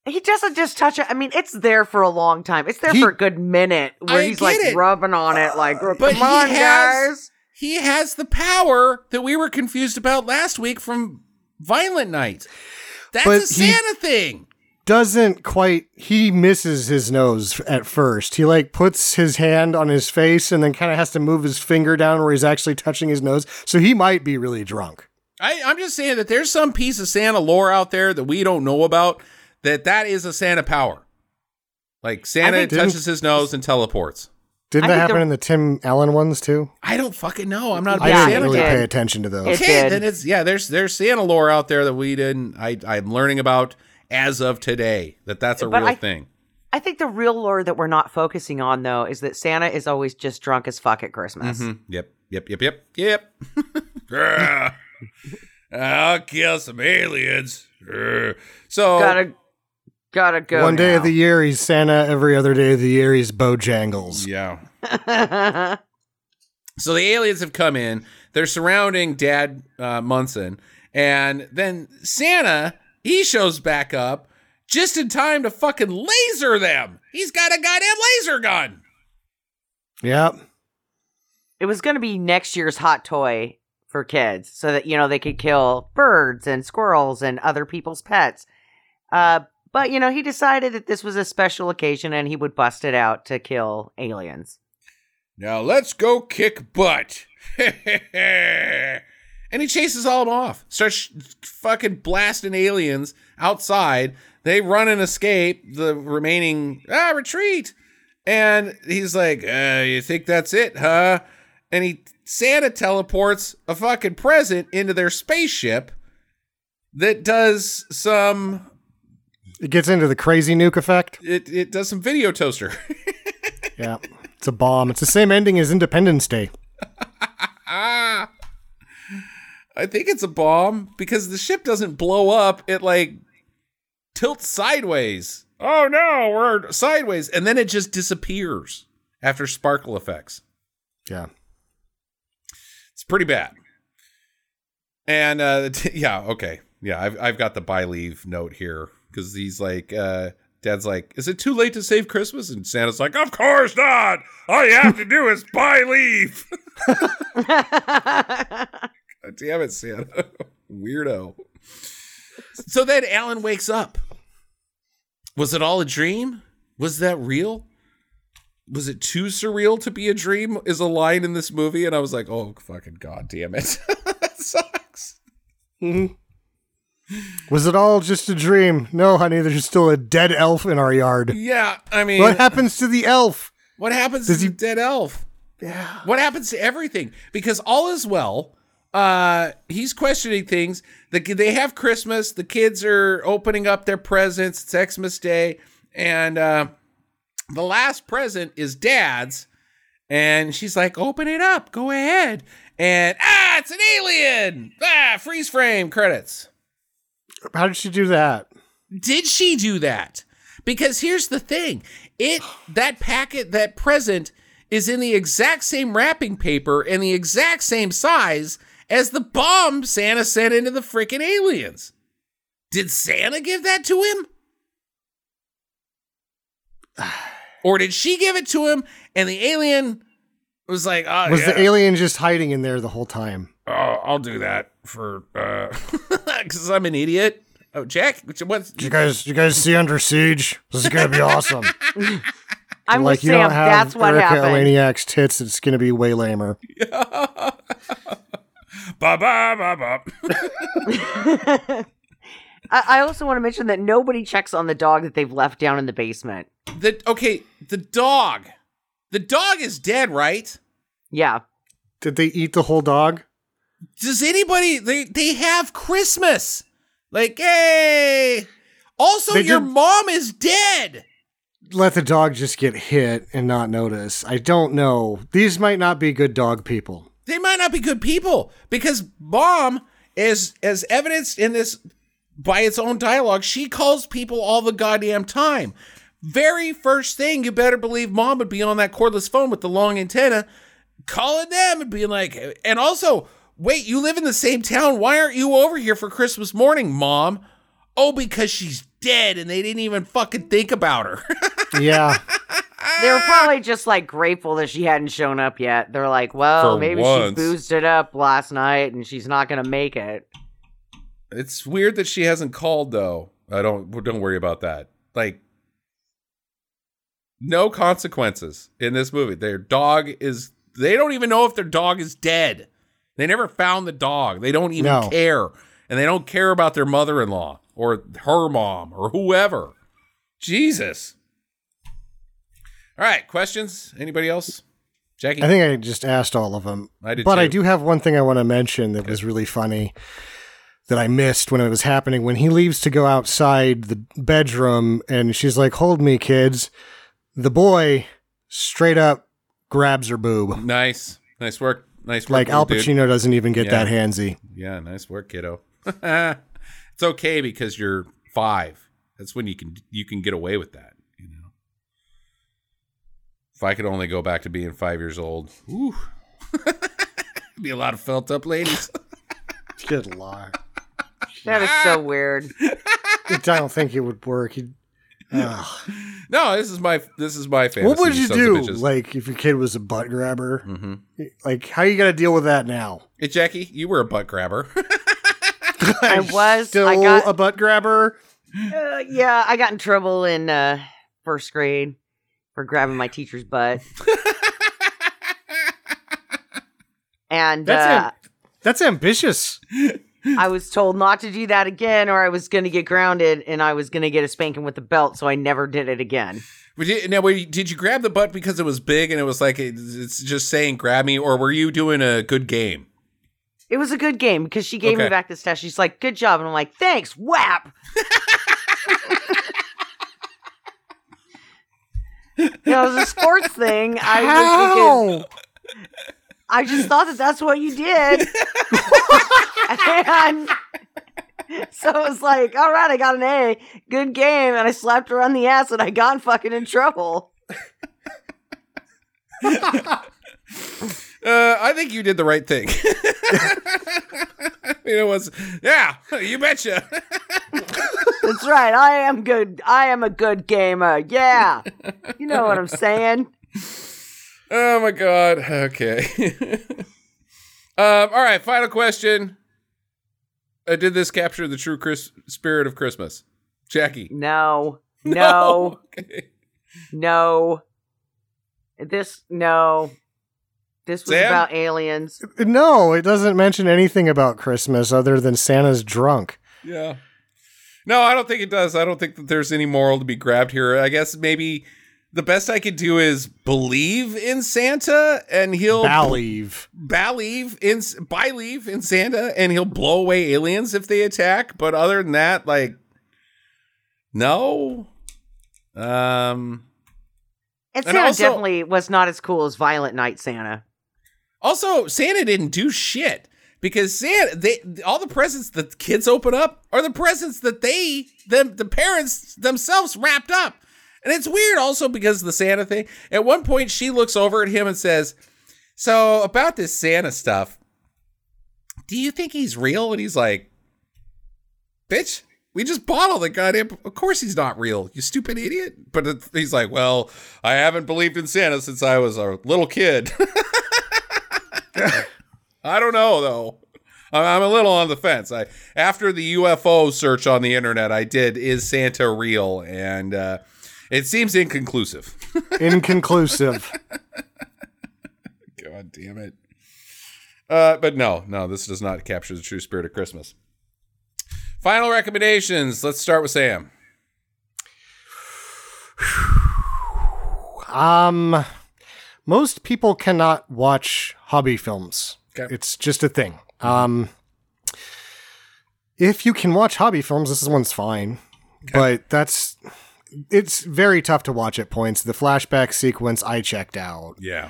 He doesn't just touch it. I mean, it's there for a long time. It's there He- for a good minute where I he's like it. rubbing on it, like, "Oh, But come he on, has- guys. He has the power that we were confused about last week from Violent Night. That's But a he- Santa thing. Doesn't quite, he misses his nose at first. He like puts his hand on his face and then kind of has to move his finger down where he's actually touching his nose. So he might be really drunk. I, I'm just saying that there's some piece of Santa lore out there that we don't know about that that is a Santa power. Like Santa touches his nose and teleports. Didn't I that happen the- in the Tim Allen ones too? I don't fucking know. I'm not a I big Yeah, didn't Santa really did. pay attention to those. It Okay, did. then it's yeah. There's there's Santa lore out there that we didn't. I I'm learning about as of today that that's a But real I- thing. I think the real lore that we're not focusing on, though, is that Santa is always just drunk as fuck at Christmas. Mhm. Yep. Yep. Yep. Yep. Yep. Ah, I'll kill some aliens. So Gotta, gotta go. One day of the year he's Santa, every other day of the year he's Bojangles. yeah. So the aliens have come in. They're surrounding Dad uh, Munson, and then Santa he shows back up just in time to fucking laser them. He's got a goddamn laser gun. Yep. it was going to be next year's hot toy for kids so that you know they could kill birds and squirrels and other people's pets uh but you know he decided that this was a special occasion and he would bust it out to kill aliens Now let's go kick butt. and he chases all of them off. Starts fucking blasting aliens outside. They run and escape. The remaining ah retreat. And he's like, uh, "You think that's it, huh?" And he Santa teleports a fucking present into their spaceship that does some. It gets into the crazy nuke effect. It it does some video toaster. Yeah. It's a bomb. It's the same ending as Independence Day. I think it's a bomb because the ship doesn't blow up. It like tilts sideways. Oh no, we're sideways. And then it just disappears after sparkle effects. Yeah. It's pretty bad. And uh yeah, okay. Yeah, I've I've got the buy leave note here because he's like uh Dad's like, is it too late to save Christmas? And Santa's like, of course not. All you have to do is buy leave. God damn it, Santa. Weirdo. So then Alan wakes up. Was it all a dream? Was that real? Was it too surreal to be a dream? Is a line in this movie, and I was like, "Oh, fucking god damn it, that sucks." Mm-hmm. Was it all just a dream? No, honey, there's still a dead elf in our yard. Yeah, I mean, What happens to the elf? what happens Does to he- the dead elf? Yeah. What happens to everything? Because all is well. Uh, he's questioning things. The, they have Christmas. The kids are opening up their presents. It's Xmas Day, and uh, the last present is Dad's. And she's like, "Open it up. Go ahead." And ah, it's an alien. Ah, freeze frame credits. How did she do that? Did she do that? Because here's the thing. It that packet, that present is in the exact same wrapping paper and the exact same size as the bomb Santa sent into the freaking aliens. Did Santa give that to him? Or did she give it to him and the alien was like, oh, Was yeah, the alien just hiding in there the whole time? oh, I'll do that for, uh, because I'm an idiot. Oh, Jack, what's, Did you guys, did you guys see Under Siege? This is gonna be awesome. I'm like with you Sam. don't have That's what Erika happened. Eleniak's tits. It's gonna be way lamer. ba ba ba ba. I, I also want to mention that nobody checks on the dog that they've left down in the basement. The okay, the dog. The dog is dead, right? Yeah. Did they eat the whole dog? Does anybody they they have Christmas? Like, hey. Also, They your did- mom is dead. Let the dog just get hit and not notice. I don't know. These might not be good dog people. They might not be good people because mom is as evidenced in this by its own dialogue, she calls people all the goddamn time. Very first thing, you better believe mom would be on that cordless phone with the long antenna, calling them and being like, and also, wait, you live in the same town. Why aren't you over here for Christmas morning, mom? Oh, because she's dead and they didn't even fucking think about her. Yeah. They were ah. probably just like grateful that she hadn't shown up yet. They're like, well, For maybe once. she boosted up last night and she's not going to make it. It's weird that she hasn't called though. I don't don't worry about that. Like no consequences in this movie. Their dog is they don't even know if their dog is dead. They never found the dog. They don't even No. care. And they don't care about their mother-in-law or her mom or whoever. Jesus. All right, questions? Anybody else? Jackie? I think I just asked all of them. I did but I do have one thing I want to mention that was really funny that I missed when it was happening. When he leaves to go outside the bedroom and she's like, Hold me, kids. The boy straight up grabs her boob. nice. Nice work. Nice work. Like Al dude. Pacino doesn't even get Yeah. that handsy. Yeah, nice work, kiddo. it's okay because you're five. That's when you can you can get away with that. If I could only go back to being five years old, whew. be a lot of felt up ladies. Good lord. That is so weird. I don't think it would work. He'd- Ugh. no, this is my this is my fantasy. What would you do, like, if your kid was a butt grabber? Mhm. Like, how you gonna deal with that now? Hey, Jackie, you were a butt grabber. I was. Still I got. a butt grabber. Uh, yeah, I got in trouble in uh, first grade for grabbing my teacher's butt. and That's uh, am- That's ambitious. I was told not to do that again, or I was going to get grounded, and I was going to get a spanking with the belt. So I never did it again. You- now, were you- did you grab the butt because it was big and it was like it's just saying grab me, or were you doing a good game? It was a good game because she gave Okay. me back this test. She's like, "Good job," and I'm like, "Thanks, whap." you know, it was a sports thing. I was thinking, I just thought that that's what you did. and so it was like, all right, I got an A. Good game. And I slapped her on the ass and I got fucking in trouble. Uh, I think you did the right thing. you know what's? Yeah, you betcha. That's right. I am good. I am a good gamer. Yeah. You know what I'm saying? oh my god. Okay. um. All right. Final question. Uh, did this capture the true Chris- spirit of Christmas, Jackie? No. No. Okay. No. This, no. This was Sam? about aliens. No, it doesn't mention anything about Christmas other than Santa's drunk. Yeah. No, I don't think it does. I don't think that there's any moral to be grabbed here. I guess maybe the best I could do is believe in Santa and he'll Believe. believe in believe in Santa and he'll blow away aliens if they attack. But other than that, like, no. Um. And And Santa also- definitely was not as cool as Violent Night Santa. Also, Santa didn't do shit because Santa, they all the presents that the kids open up are the presents that they them the parents themselves wrapped up. And it's weird also because the Santa thing. At one point she looks over at him and says, "So, about this Santa stuff, do you think he's real?" And he's like, "Bitch, we just bought all the goddamn. Of course he's not real, you stupid idiot. But he's like, well, I haven't believed in Santa since I was a little kid. I don't know though. I'm a little on the fence. I after the UFO search on the internet, I did is Santa real, and uh, it seems inconclusive. Inconclusive. God damn it. Uh, but no, no, this does not capture the true spirit of Christmas. Final recommendations. Let's start with Sam. Um, most people cannot watch hobby films. Okay. It's just a thing. Um, if you can watch hobby films, this one's fine. But that's it's very tough to watch at points. The flashback sequence I checked out Yeah.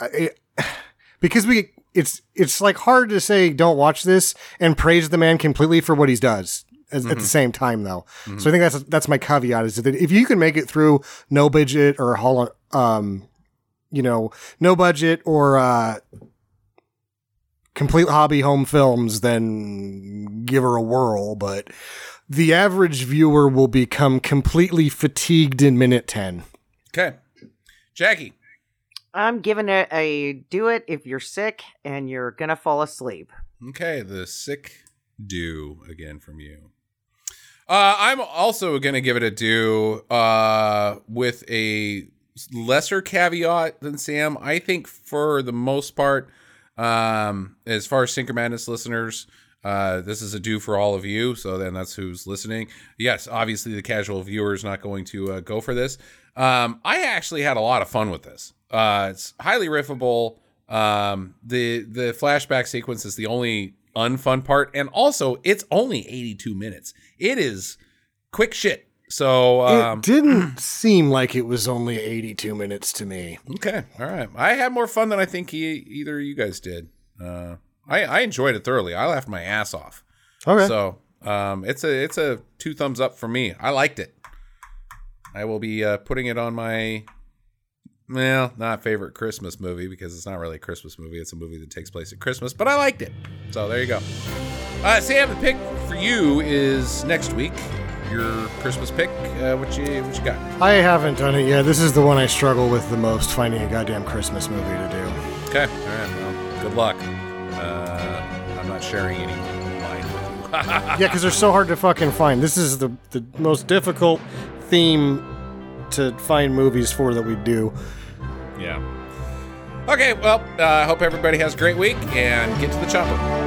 it, because we it's it's like hard to say don't watch this and praise the man completely for what he does as, at the same time though. So I think that's that's my caveat is that if you can make it through no budget or hol- um you know no budget or uh complete hobby home films then give her a whirl but the average viewer will become completely fatigued in minute 10 Okay. Jackie. I'm giving it a do it if you're sick and you're gonna fall asleep. Okay, the sick do again from you. Uh, I'm also going to give it a do uh, with a lesser caveat than Sam. I think for the most part, um, as far as Stinker Madness listeners, uh, this is a do for all of you. So then that's who's listening. Yes, obviously the casual viewer is not going to uh, go for this. Um, I actually had a lot of fun with this. Uh, it's highly riffable. Um, the the flashback sequence is the only unfun part, and also it's only 82 minutes. It is quick shit. So um, it didn't seem like it was only 82 minutes to me Okay, all right. I had more fun than I think he, either of you guys did. Uh, I I enjoyed it thoroughly. I laughed my ass off. okay So um, it's a it's a two thumbs up for me. I liked it. I will be uh, putting it on my well, not favorite Christmas movie because it's not really a Christmas movie. It's a movie that takes place at Christmas, but I liked it. So there you go. Uh, Sam, the pick for you is next week. Your Christmas pick. Uh, what you what you got? I haven't done it yet. This is the one I struggle with the most, finding a goddamn Christmas movie to do. Okay. All right. Well, good luck. Uh, I'm not sharing any mine with you. yeah, because they're so hard to fucking find. This is the, the most difficult theme to find movies for that we do. Yeah. Okay, well, uh, I hope everybody has a great week and get to the chopper.